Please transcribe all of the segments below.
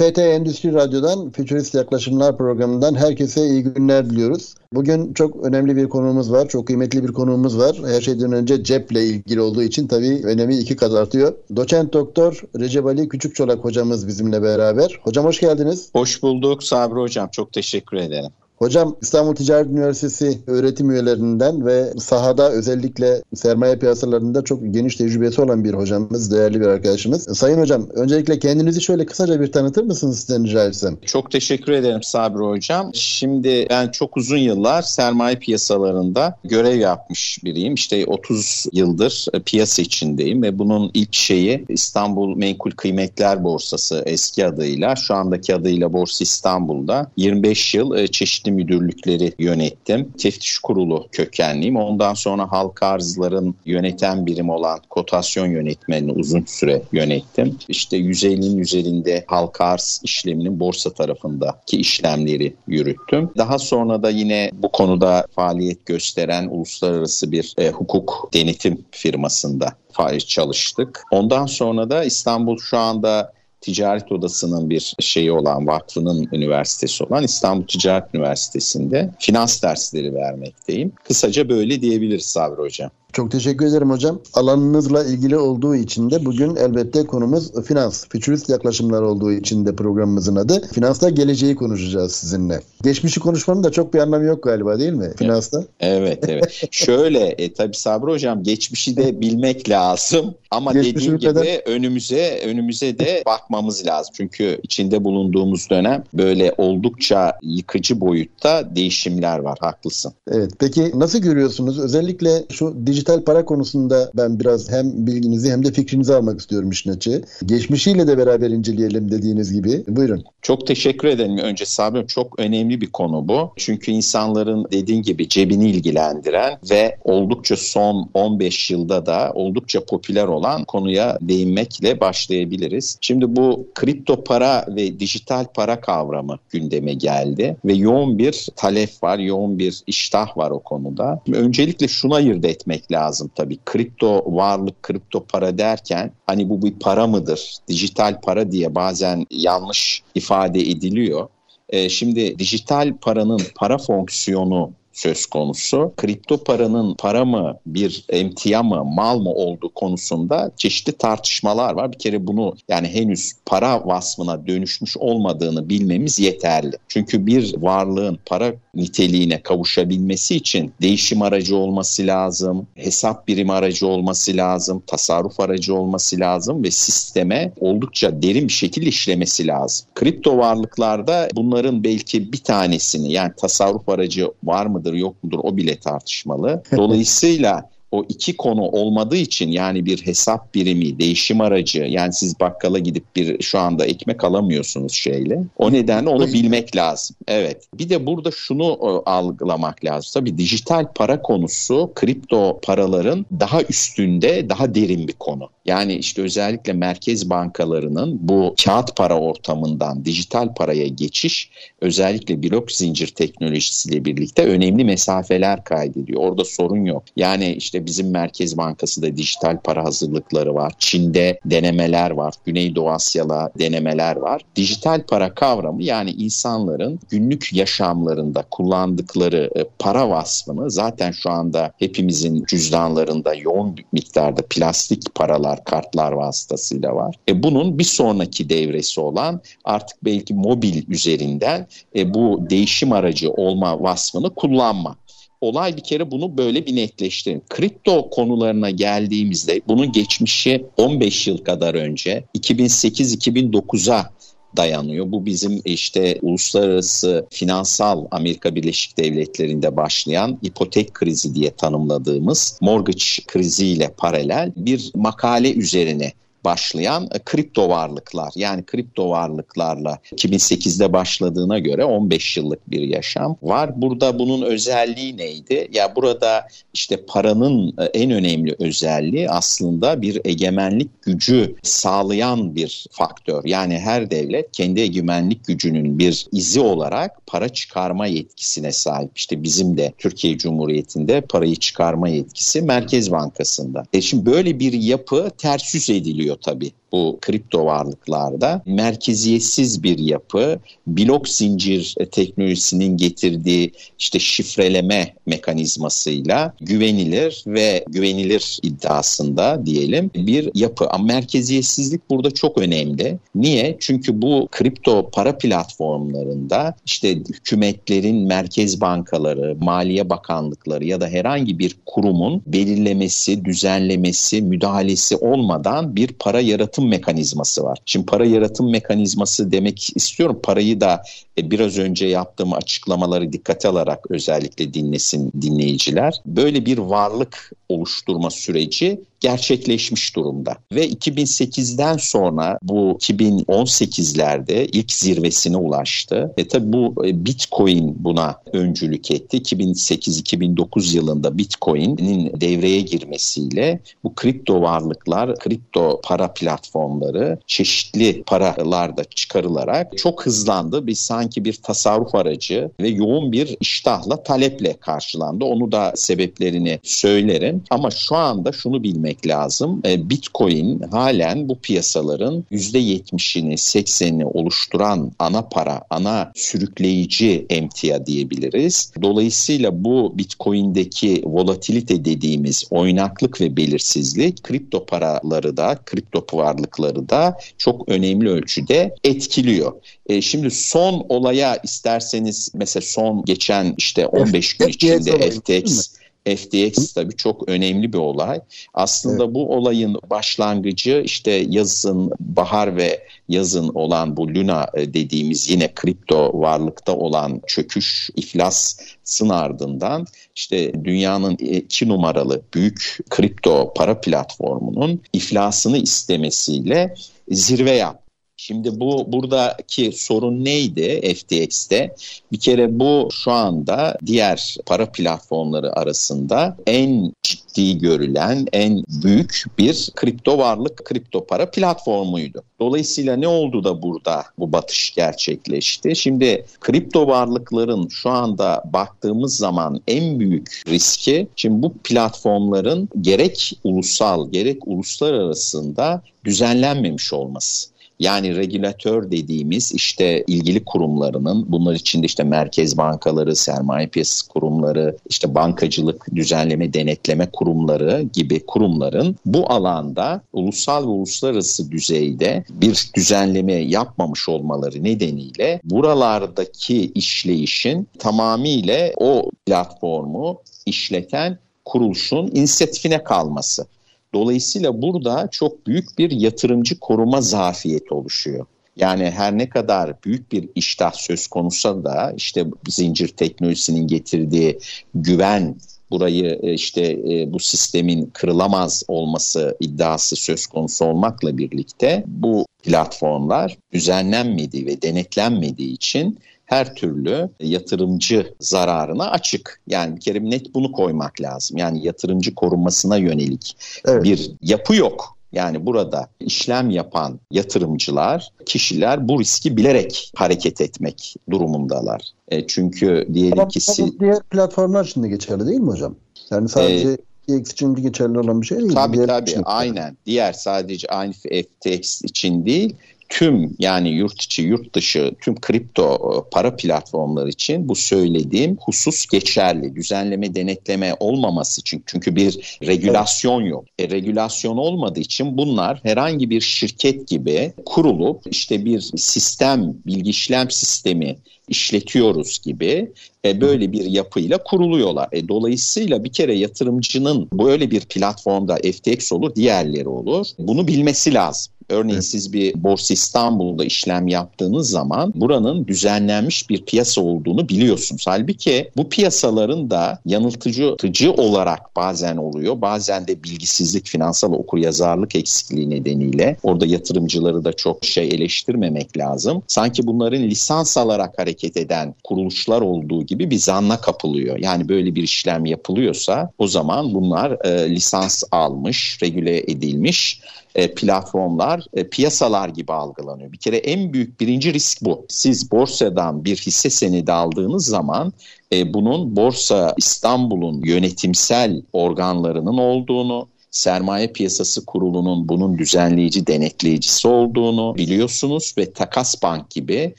FT Endüstri Radyo'dan Futurist Yaklaşımlar programından herkese iyi günler diliyoruz. Bugün çok önemli bir konuğumuz var, çok kıymetli bir konuğumuz var. Her şeyden önce ceple ilgili olduğu için tabii önemi iki kat artıyor. Doçent Doktor Recep Ali Küçükçolak hocamız bizimle beraber. Hocam hoş geldiniz. Hoş bulduk Sabri Hocam, çok teşekkür ederim. Hocam İstanbul Ticaret Üniversitesi öğretim üyelerinden ve sahada özellikle sermaye piyasalarında çok geniş tecrübesi olan bir hocamız, değerli bir arkadaşımız. Sayın hocam öncelikle kendinizi şöyle kısaca bir tanıtır mısınız sizden rica etsem? Çok teşekkür ederim Sabri Hocam. Şimdi ben çok uzun yıllar sermaye piyasalarında görev yapmış biriyim. İşte 30 yıldır piyasa içindeyim ve bunun ilk şeyi İstanbul Menkul Kıymetler Borsası eski adıyla şu andaki adıyla Borsa İstanbul'da 25 yıl e, çeşitli çeşitli müdürlükleri yönettim. Teftiş kurulu kökenliyim. Ondan sonra halka arzların yöneten birim olan kotasyon yönetmenini uzun süre yönettim. İşte 150'nin üzerinde halka arz işleminin borsa tarafındaki işlemleri yürüttüm. Daha sonra da yine bu konuda faaliyet gösteren uluslararası bir e, hukuk denetim firmasında faaliyet çalıştık. Ondan sonra da İstanbul şu anda Ticaret Odası'nın bir şeyi olan, vakfının üniversitesi olan İstanbul Ticaret Üniversitesi'nde finans dersleri vermekteyim. Kısaca böyle diyebiliriz Sabri Hocam. Çok teşekkür ederim hocam. Alanınızla ilgili olduğu için de bugün elbette konumuz finans. Futurist yaklaşımlar olduğu için de programımızın adı. Finansta geleceği konuşacağız sizinle. Geçmişi konuşmanın da çok bir anlamı yok galiba değil mi finansta? Evet evet. Şöyle e, tabii Sabri hocam geçmişi de bilmek lazım. Ama Geçmişi dediğim gibi önümüze önümüze de bakmamız lazım. Çünkü içinde bulunduğumuz dönem böyle oldukça yıkıcı boyutta değişimler var. Haklısın. Evet. Peki nasıl görüyorsunuz? Özellikle şu dijital dijital para konusunda ben biraz hem bilginizi hem de fikrinizi almak istiyorum işin açığı. Geçmişiyle de beraber inceleyelim dediğiniz gibi. Buyurun. Çok teşekkür ederim. Önce Sabri çok önemli bir konu bu. Çünkü insanların dediğin gibi cebini ilgilendiren ve oldukça son 15 yılda da oldukça popüler olan konuya değinmekle başlayabiliriz. Şimdi bu kripto para ve dijital para kavramı gündeme geldi ve yoğun bir talep var, yoğun bir iştah var o konuda. Öncelikle şuna ayırt etmek lazım tabii. Kripto varlık, kripto para derken hani bu bir para mıdır? Dijital para diye bazen yanlış ifade ediliyor. Ee, şimdi dijital paranın para fonksiyonu söz konusu. Kripto paranın para mı, bir emtia mı, mal mı olduğu konusunda çeşitli tartışmalar var. Bir kere bunu yani henüz para vasfına dönüşmüş olmadığını bilmemiz yeterli. Çünkü bir varlığın para niteliğine kavuşabilmesi için değişim aracı olması lazım, hesap birimi aracı olması lazım, tasarruf aracı olması lazım ve sisteme oldukça derin bir şekilde işlemesi lazım. Kripto varlıklarda bunların belki bir tanesini yani tasarruf aracı var mıdır yok mudur o bile tartışmalı. Dolayısıyla o iki konu olmadığı için yani bir hesap birimi, değişim aracı yani siz bakkala gidip bir şu anda ekmek alamıyorsunuz şeyle. O nedenle onu bilmek lazım. Evet. Bir de burada şunu e, algılamak lazım. Tabii dijital para konusu kripto paraların daha üstünde, daha derin bir konu. Yani işte özellikle merkez bankalarının bu kağıt para ortamından dijital paraya geçiş özellikle blok zincir teknolojisiyle birlikte önemli mesafeler kaydediyor. Orada sorun yok. Yani işte bizim Merkez Bankası da dijital para hazırlıkları var. Çin'de denemeler var. Güneydoğu Asya'da denemeler var. Dijital para kavramı yani insanların günlük yaşamlarında kullandıkları e, para vasfını zaten şu anda hepimizin cüzdanlarında yoğun miktarda plastik paralar kartlar vasıtasıyla var. E bunun bir sonraki devresi olan artık belki mobil üzerinden e, bu değişim aracı olma vasfını kullanma olay bir kere bunu böyle bir netleştirin. Kripto konularına geldiğimizde bunun geçmişi 15 yıl kadar önce 2008-2009'a dayanıyor. Bu bizim işte uluslararası finansal Amerika Birleşik Devletleri'nde başlayan ipotek krizi diye tanımladığımız mortgage kriziyle paralel bir makale üzerine başlayan e, kripto varlıklar. Yani kripto varlıklarla 2008'de başladığına göre 15 yıllık bir yaşam var. Burada bunun özelliği neydi? Ya burada işte paranın e, en önemli özelliği aslında bir egemenlik gücü sağlayan bir faktör. Yani her devlet kendi egemenlik gücünün bir izi olarak para çıkarma yetkisine sahip. İşte bizim de Türkiye Cumhuriyeti'nde parayı çıkarma yetkisi Merkez Bankası'nda. E şimdi böyle bir yapı ters yüz ediliyor tabii bu kripto varlıklarda merkeziyetsiz bir yapı, blok zincir teknolojisinin getirdiği işte şifreleme mekanizmasıyla güvenilir ve güvenilir iddiasında diyelim bir yapı. Ama merkeziyetsizlik burada çok önemli. Niye? Çünkü bu kripto para platformlarında işte hükümetlerin merkez bankaları, maliye bakanlıkları ya da herhangi bir kurumun belirlemesi, düzenlemesi, müdahalesi olmadan bir para yaratım yaratım mekanizması var. Şimdi para yaratım mekanizması demek istiyorum. Parayı da e, biraz önce yaptığım açıklamaları dikkate alarak özellikle dinlesin dinleyiciler. Böyle bir varlık oluşturma süreci gerçekleşmiş durumda. Ve 2008'den sonra bu 2018'lerde ilk zirvesine ulaştı. E tabi bu e, Bitcoin buna öncülük etti. 2008-2009 yılında Bitcoin'in devreye girmesiyle bu kripto varlıklar, kripto para platformları çeşitli paralarda çıkarılarak çok hızlandı. Bir sanki bir tasarruf aracı ve yoğun bir iştahla taleple karşılandı. Onu da sebeplerini söylerim. Ama şu anda şunu bilmek etmek lazım. E, Bitcoin halen bu piyasaların %70'ini 80'ini oluşturan ana para, ana sürükleyici emtia diyebiliriz. Dolayısıyla bu Bitcoin'deki volatilite dediğimiz oynaklık ve belirsizlik kripto paraları da, kripto varlıkları da çok önemli ölçüde etkiliyor. E, şimdi son olaya isterseniz mesela son geçen işte 15 gün içinde FTX FTX tabii çok önemli bir olay. Aslında evet. bu olayın başlangıcı işte yazın, bahar ve yazın olan bu Luna e, dediğimiz yine kripto varlıkta olan çöküş, iflasın ardından işte dünyanın iki numaralı büyük kripto para platformunun iflasını istemesiyle zirve yaptı. Şimdi bu buradaki sorun neydi FTX'te? Bir kere bu şu anda diğer para platformları arasında en ciddi görülen en büyük bir kripto varlık, kripto para platformuydu. Dolayısıyla ne oldu da burada bu batış gerçekleşti? Şimdi kripto varlıkların şu anda baktığımız zaman en büyük riski şimdi bu platformların gerek ulusal gerek uluslararasında düzenlenmemiş olması. Yani regülatör dediğimiz işte ilgili kurumlarının bunlar içinde işte merkez bankaları, sermaye piyasası kurumları, işte bankacılık, düzenleme, denetleme kurumları gibi kurumların bu alanda ulusal ve uluslararası düzeyde bir düzenleme yapmamış olmaları nedeniyle buralardaki işleyişin tamamıyla o platformu işleten kuruluşun inisiyatifine kalması. Dolayısıyla burada çok büyük bir yatırımcı koruma zafiyeti oluşuyor. Yani her ne kadar büyük bir iştah söz konusa da işte zincir teknolojisinin getirdiği güven burayı e, işte e, bu sistemin kırılamaz olması iddiası söz konusu olmakla birlikte bu platformlar düzenlenmediği ve denetlenmediği için her türlü yatırımcı zararına açık. Yani bir kere net bunu koymak lazım. Yani yatırımcı korunmasına yönelik evet. bir yapı yok. Yani burada işlem yapan yatırımcılar, kişiler bu riski bilerek hareket etmek durumundalar. E çünkü diyelim ki... Diğer platformlar için de geçerli değil mi hocam? Yani sadece e, FTX için geçerli olan bir şey değil. Tabii diğer tabii aynen. Diğer sadece aynı FTX için değil tüm yani yurt içi yurt dışı tüm kripto e, para platformları için bu söylediğim husus geçerli. Düzenleme denetleme olmaması için çünkü bir regülasyon yok. E, regülasyon olmadığı için bunlar herhangi bir şirket gibi kurulup işte bir sistem bilgi işlem sistemi işletiyoruz gibi e, böyle bir yapıyla kuruluyorlar. E, dolayısıyla bir kere yatırımcının böyle bir platformda FTX olur, diğerleri olur. Bunu bilmesi lazım. Örneğin siz bir Borsa İstanbul'da işlem yaptığınız zaman buranın düzenlenmiş bir piyasa olduğunu biliyorsunuz. Halbuki bu piyasaların da yanıltıcı olarak bazen oluyor. Bazen de bilgisizlik, finansal okuryazarlık eksikliği nedeniyle orada yatırımcıları da çok şey eleştirmemek lazım. Sanki bunların lisans alarak hareket eden kuruluşlar olduğu gibi bir zanna kapılıyor. Yani böyle bir işlem yapılıyorsa o zaman bunlar e, lisans almış, regüle edilmiş e, platformlar e, piyasalar gibi algılanıyor. Bir kere en büyük birinci risk bu. Siz borsadan bir hisse senedi aldığınız zaman e, bunun Borsa İstanbul'un yönetimsel organlarının olduğunu, Sermaye Piyasası Kurulu'nun bunun düzenleyici, denetleyicisi olduğunu biliyorsunuz ve Takas Bank gibi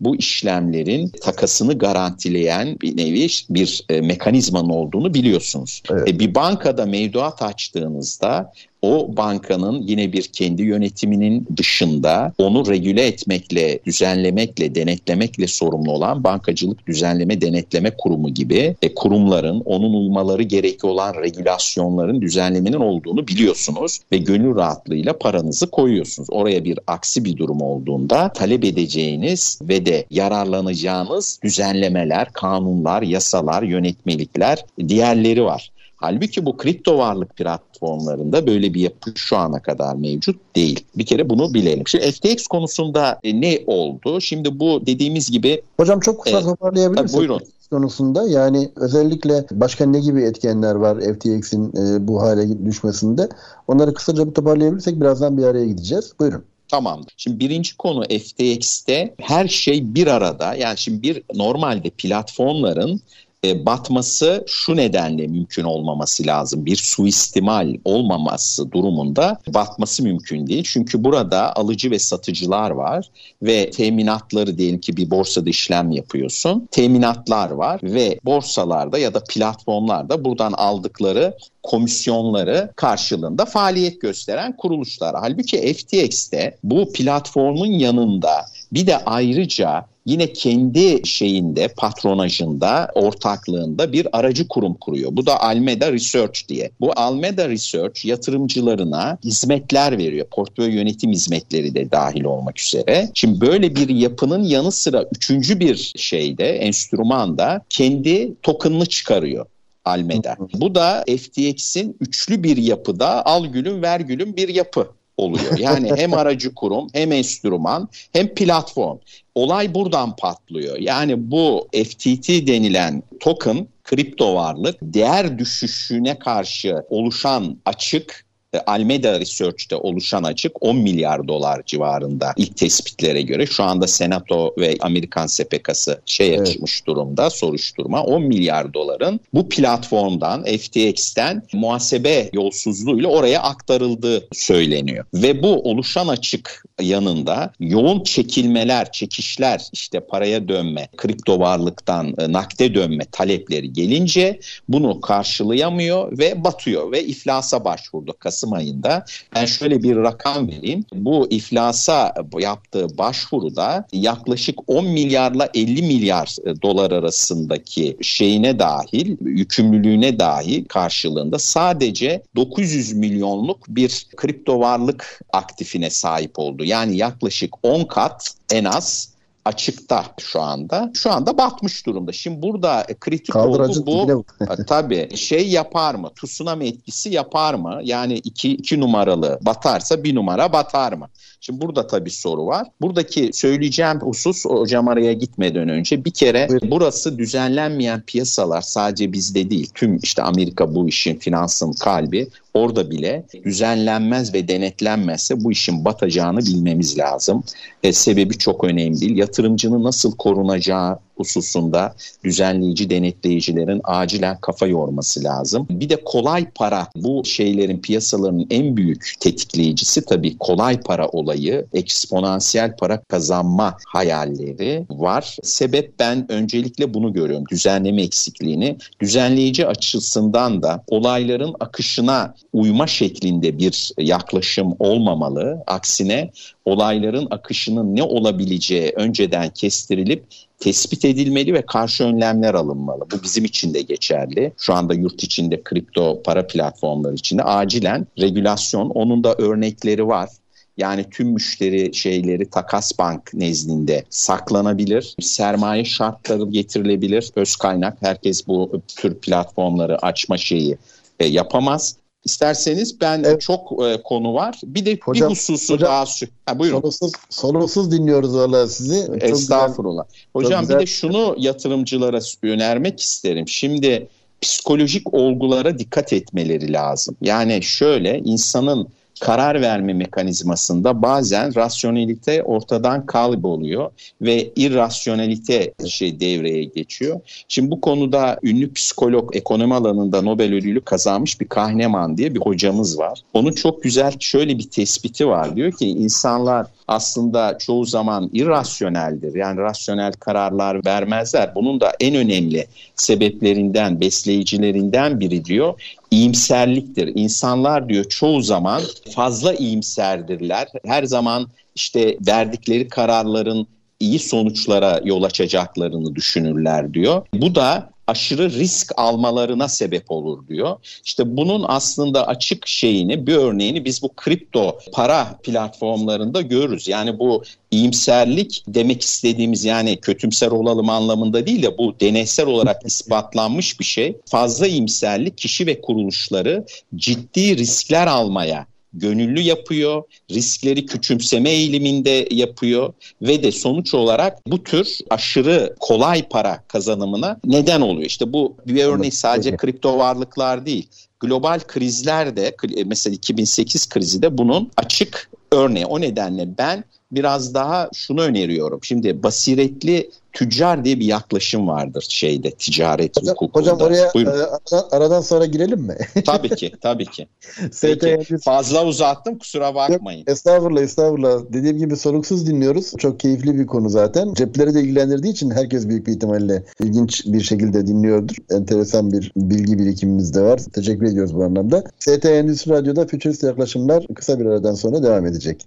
bu işlemlerin takasını garantileyen bir nevi bir e, mekanizmanın olduğunu biliyorsunuz. Evet. E, bir bankada mevduat açtığınızda o bankanın yine bir kendi yönetiminin dışında onu regüle etmekle, düzenlemekle, denetlemekle sorumlu olan Bankacılık Düzenleme Denetleme Kurumu gibi e, kurumların onun uymaları gerekli olan regülasyonların düzenlemenin olduğunu biliyorsunuz ve gönül rahatlığıyla paranızı koyuyorsunuz. Oraya bir aksi bir durum olduğunda talep edeceğiniz ve de yararlanacağınız düzenlemeler, kanunlar, yasalar, yönetmelikler diğerleri var. Halbuki bu kripto varlık platformlarında böyle bir yapı şu ana kadar mevcut değil. Bir kere bunu bilelim. Şimdi FTX konusunda e, ne oldu? Şimdi bu dediğimiz gibi... Hocam çok kısa e, toparlayabilir misiniz? Buyurun konusunda yani özellikle başka ne gibi etkenler var FTX'in e, bu hale düşmesinde? Onları kısaca bir toparlayabilirsek birazdan bir araya gideceğiz. Buyurun. Tamam. Şimdi birinci konu FTX'te her şey bir arada. Yani şimdi bir normalde platformların e, batması şu nedenle mümkün olmaması lazım. Bir suistimal olmaması durumunda batması mümkün değil. Çünkü burada alıcı ve satıcılar var ve teminatları diyelim ki bir borsada işlem yapıyorsun. Teminatlar var ve borsalarda ya da platformlarda buradan aldıkları komisyonları karşılığında faaliyet gösteren kuruluşlar. Halbuki FTX'te bu platformun yanında bir de ayrıca yine kendi şeyinde, patronajında, ortaklığında bir aracı kurum kuruyor. Bu da Almeda Research diye. Bu Almeda Research yatırımcılarına hizmetler veriyor. Portföy yönetim hizmetleri de dahil olmak üzere. Şimdi böyle bir yapının yanı sıra üçüncü bir şeyde, enstrümanda kendi token'ını çıkarıyor. Almeda. Bu da FTX'in üçlü bir yapıda al gülüm ver gülüm bir yapı oluyor. Yani hem aracı kurum hem enstrüman hem platform. Olay buradan patlıyor. Yani bu FTT denilen token kripto varlık değer düşüşüne karşı oluşan açık Almeda Research'te oluşan açık 10 milyar dolar civarında ilk tespitlere göre. Şu anda Senato ve Amerikan SPK'sı şey evet. açmış durumda soruşturma. 10 milyar doların bu platformdan FTX'ten muhasebe yolsuzluğuyla oraya aktarıldığı söyleniyor. Ve bu oluşan açık yanında yoğun çekilmeler, çekişler işte paraya dönme, kripto varlıktan e, nakde dönme talepleri gelince bunu karşılayamıyor ve batıyor ve iflasa başvurdu Kasım ayında. Ben şöyle bir rakam vereyim. Bu iflasa yaptığı başvuruda yaklaşık 10 milyarla 50 milyar e, dolar arasındaki şeyine dahil, yükümlülüğüne dahil karşılığında sadece 900 milyonluk bir kripto varlık aktifine sahip oldu. Yani yaklaşık 10 kat en az açıkta şu anda. Şu anda batmış durumda. Şimdi burada kritik olgu bu. tabii şey yapar mı? Tsunami etkisi yapar mı? Yani iki, iki numaralı batarsa bir numara batar mı? Şimdi burada tabii soru var. Buradaki söyleyeceğim husus hocam araya gitmeden önce bir kere Buyurun. burası düzenlenmeyen piyasalar sadece bizde değil. Tüm işte Amerika bu işin finansın kalbi orada bile düzenlenmez ve denetlenmezse bu işin batacağını bilmemiz lazım. E, sebebi çok önemli değil. Yatırımcının nasıl korunacağı hususunda düzenleyici denetleyicilerin acilen kafa yorması lazım. Bir de kolay para bu şeylerin piyasaların en büyük tetikleyicisi tabii kolay para olayı, eksponansiyel para kazanma hayalleri var. Sebep ben öncelikle bunu görüyorum. Düzenleme eksikliğini. Düzenleyici açısından da olayların akışına uyma şeklinde bir yaklaşım olmamalı. Aksine olayların akışının ne olabileceği önceden kestirilip tespit edilmeli ve karşı önlemler alınmalı. Bu bizim için de geçerli. Şu anda yurt içinde kripto para platformları içinde acilen regülasyon, onun da örnekleri var Yani tüm müşteri şeyleri takas bank nezdinde saklanabilir. Sermaye şartları getirilebilir. Öz kaynak herkes bu tür platformları açma şeyi e, yapamaz. İsterseniz ben evet. çok e, konu var. Bir de hocam, bir hususu hocam, daha ha, buyurun. Soluksuz, soluksuz dinliyoruz valla sizi. Çok Estağfurullah. Güzel, hocam bir de şunu yatırımcılara önermek isterim. Şimdi psikolojik olgulara dikkat etmeleri lazım. Yani şöyle insanın karar verme mekanizmasında bazen rasyonelite ortadan kayboluyor ve irrasyonelite şey devreye geçiyor. Şimdi bu konuda ünlü psikolog ekonomi alanında Nobel ödülü kazanmış bir Kahneman diye bir hocamız var. Onun çok güzel şöyle bir tespiti var. Diyor ki insanlar aslında çoğu zaman irrasyoneldir. Yani rasyonel kararlar vermezler. Bunun da en önemli sebeplerinden, besleyicilerinden biri diyor iyimserliktir. İnsanlar diyor çoğu zaman fazla iyimserdirler. Her zaman işte verdikleri kararların iyi sonuçlara yol açacaklarını düşünürler diyor. Bu da aşırı risk almalarına sebep olur diyor. İşte bunun aslında açık şeyini bir örneğini biz bu kripto para platformlarında görürüz. Yani bu iyimserlik demek istediğimiz yani kötümser olalım anlamında değil de bu deneysel olarak ispatlanmış bir şey. Fazla iyimserlik kişi ve kuruluşları ciddi riskler almaya gönüllü yapıyor, riskleri küçümseme eğiliminde yapıyor ve de sonuç olarak bu tür aşırı kolay para kazanımına neden oluyor. İşte bu bir örneği sadece kripto varlıklar değil. Global krizler de mesela 2008 krizi de bunun açık örneği. O nedenle ben biraz daha şunu öneriyorum. Şimdi basiretli tüccar diye bir yaklaşım vardır şeyde ticaret hocam, hukukunda. Hocam oraya e, aradan, aradan sonra girelim mi? tabii ki tabii ki. Peki, fazla uzattım kusura bakmayın. Yok, estağfurullah estağfurullah. Dediğim gibi soluksuz dinliyoruz. Çok keyifli bir konu zaten. Cepleri de ilgilendirdiği için herkes büyük bir ihtimalle ilginç bir şekilde dinliyordur. Enteresan bir bilgi birikimimiz de var. Teşekkür ediyoruz bu anlamda. ST Endüstri Radyo'da Futurist Yaklaşımlar kısa bir aradan sonra devam edecek.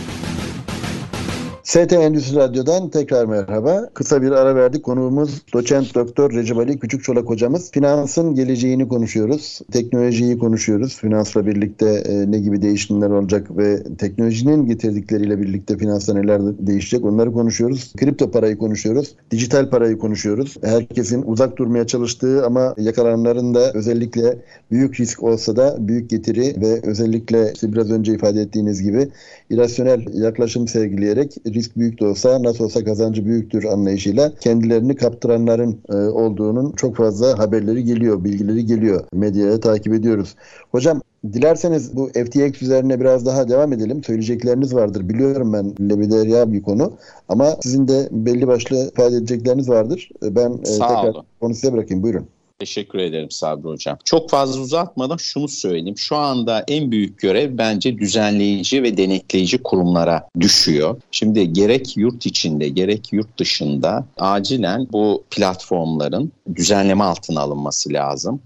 ST Endüstri Radyo'dan tekrar merhaba. Kısa bir ara verdik. Konuğumuz doçent doktor Recep Ali Küçükçolak hocamız. Finansın geleceğini konuşuyoruz. Teknolojiyi konuşuyoruz. Finansla birlikte e, ne gibi değişimler olacak ve teknolojinin getirdikleriyle birlikte finansta neler değişecek onları konuşuyoruz. Kripto parayı konuşuyoruz. Dijital parayı konuşuyoruz. Herkesin uzak durmaya çalıştığı ama yakalananların da özellikle büyük risk olsa da büyük getiri ve özellikle işte biraz önce ifade ettiğiniz gibi irasyonel yaklaşım sergileyerek risk büyük de olsa nasıl olsa kazancı büyüktür anlayışıyla kendilerini kaptıranların e, olduğunun çok fazla haberleri geliyor, bilgileri geliyor. Medyaya takip ediyoruz. Hocam Dilerseniz bu FTX üzerine biraz daha devam edelim. Söyleyecekleriniz vardır. Biliyorum ben lebiderya bir konu. Ama sizin de belli başlı ifade edecekleriniz vardır. Ben e, Sağ tekrar olun. onu size bırakayım. Buyurun. Teşekkür ederim Sabri Hocam. Çok fazla uzatmadan şunu söyleyeyim. Şu anda en büyük görev bence düzenleyici ve denetleyici kurumlara düşüyor. Şimdi gerek yurt içinde gerek yurt dışında acilen bu platformların düzenleme altına alınması lazım.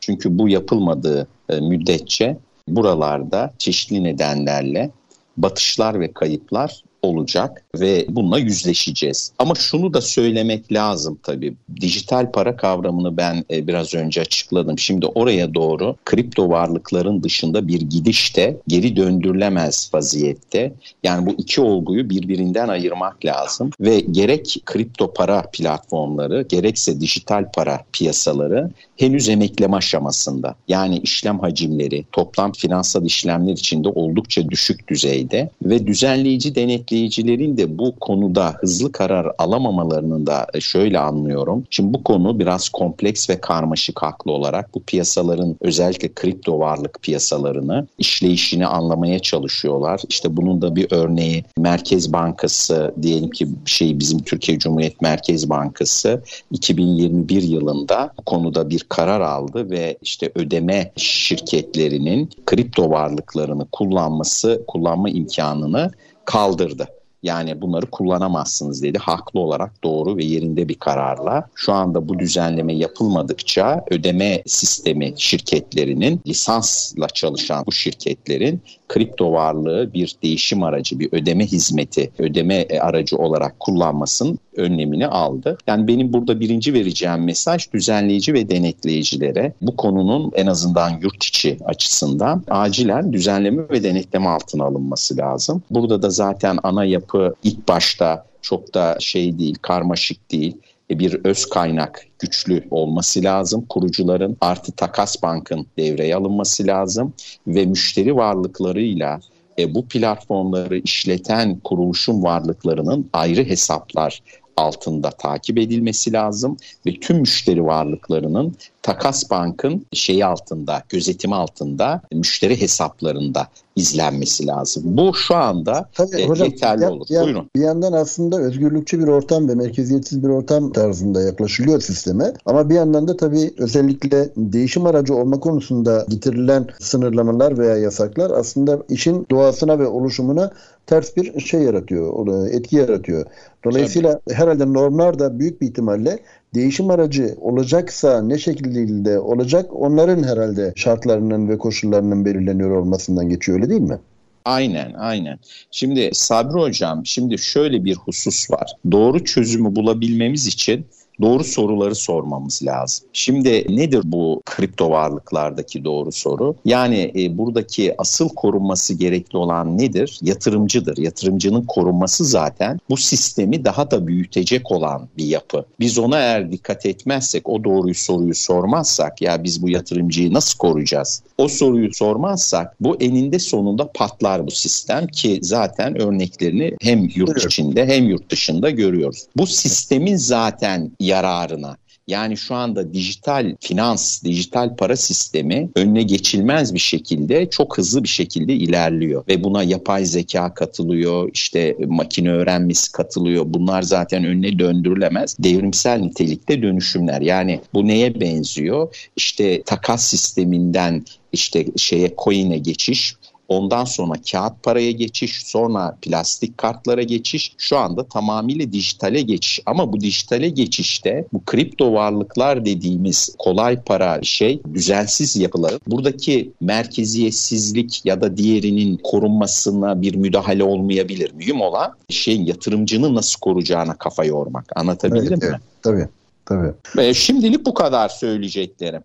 Çünkü bu yapılmadığı e, müddetçe buralarda çeşitli nedenlerle batışlar ve kayıplar olacak ve bununla yüzleşeceğiz. Ama şunu da söylemek lazım tabii. Dijital para kavramını ben e, biraz önce açıkladım. Şimdi oraya doğru kripto varlıkların dışında bir gidiş de geri döndürülemez vaziyette. Yani bu iki olguyu birbirinden ayırmak lazım ve gerek kripto para platformları gerekse dijital para piyasaları henüz emekleme aşamasında. Yani işlem hacimleri toplam finansal işlemler içinde oldukça düşük düzeyde ve düzenleyici denetleyici bekleyicilerin de bu konuda hızlı karar alamamalarını da e, şöyle anlıyorum. Şimdi bu konu biraz kompleks ve karmaşık haklı olarak bu piyasaların özellikle kripto varlık piyasalarını işleyişini anlamaya çalışıyorlar. İşte bunun da bir örneği Merkez Bankası diyelim ki şey bizim Türkiye Cumhuriyet Merkez Bankası 2021 yılında bu konuda bir karar aldı ve işte ödeme şirketlerinin kripto varlıklarını kullanması, kullanma imkanını kaldırdı. Yani bunları kullanamazsınız dedi. Haklı olarak doğru ve yerinde bir kararla. Şu anda bu düzenleme yapılmadıkça ödeme sistemi şirketlerinin lisansla çalışan bu şirketlerin kripto varlığı bir değişim aracı, bir ödeme hizmeti, ödeme e, aracı olarak kullanmasının önlemini aldı. Yani benim burada birinci vereceğim mesaj düzenleyici ve denetleyicilere bu konunun en azından yurt içi açısından acilen düzenleme ve denetleme altına alınması lazım. Burada da zaten ana yapı ilk başta çok da şey değil, karmaşık değil. E, bir öz kaynak güçlü olması lazım. Kurucuların artı takas bankın devreye alınması lazım. Ve müşteri varlıklarıyla e, bu platformları işleten kuruluşun varlıklarının ayrı hesaplar altında takip edilmesi lazım. Ve tüm müşteri varlıklarının Takas Bank'ın şeyi altında, gözetimi altında müşteri hesaplarında izlenmesi lazım. Bu şu anda Tabii, e, hocam, yeterli olur. Bir, Buyurun. Bir yandan aslında özgürlükçü bir ortam ve merkeziyetsiz bir ortam tarzında yaklaşılıyor sisteme. Ama bir yandan da tabii özellikle değişim aracı olma konusunda getirilen sınırlamalar veya yasaklar aslında işin doğasına ve oluşumuna ters bir şey yaratıyor, etki yaratıyor. Dolayısıyla Tabii. herhalde normlar da büyük bir ihtimalle değişim aracı olacaksa ne şekilde olacak onların herhalde şartlarının ve koşullarının belirleniyor olmasından geçiyor öyle değil mi? Aynen aynen. Şimdi Sabri Hocam şimdi şöyle bir husus var. Doğru çözümü bulabilmemiz için doğru soruları sormamız lazım. Şimdi nedir bu kripto varlıklardaki doğru soru? Yani e, buradaki asıl korunması gerekli olan nedir? Yatırımcıdır. Yatırımcının korunması zaten bu sistemi daha da büyütecek olan bir yapı. Biz ona eğer dikkat etmezsek, o doğruyu soruyu sormazsak ya biz bu yatırımcıyı nasıl koruyacağız? O soruyu sormazsak bu eninde sonunda patlar bu sistem ki zaten örneklerini hem yurt içinde hem yurt dışında görüyoruz. Bu sistemin zaten yararına. Yani şu anda dijital finans, dijital para sistemi önüne geçilmez bir şekilde çok hızlı bir şekilde ilerliyor ve buna yapay zeka katılıyor, işte makine öğrenmesi katılıyor. Bunlar zaten önüne döndürülemez devrimsel nitelikte dönüşümler. Yani bu neye benziyor? İşte takas sisteminden işte şeye coin'e geçiş Ondan sonra kağıt paraya geçiş, sonra plastik kartlara geçiş, şu anda tamamıyla dijitale geçiş. Ama bu dijitale geçişte bu kripto varlıklar dediğimiz kolay para şey düzensiz yapılar. Buradaki merkeziyetsizlik ya da diğerinin korunmasına bir müdahale olmayabilir. Mühim olan şeyin yatırımcını nasıl koruyacağına kafa yormak. Anlatabildim evet, mi? Evet, tabii. Tabii. Ve şimdilik bu kadar söyleyeceklerim.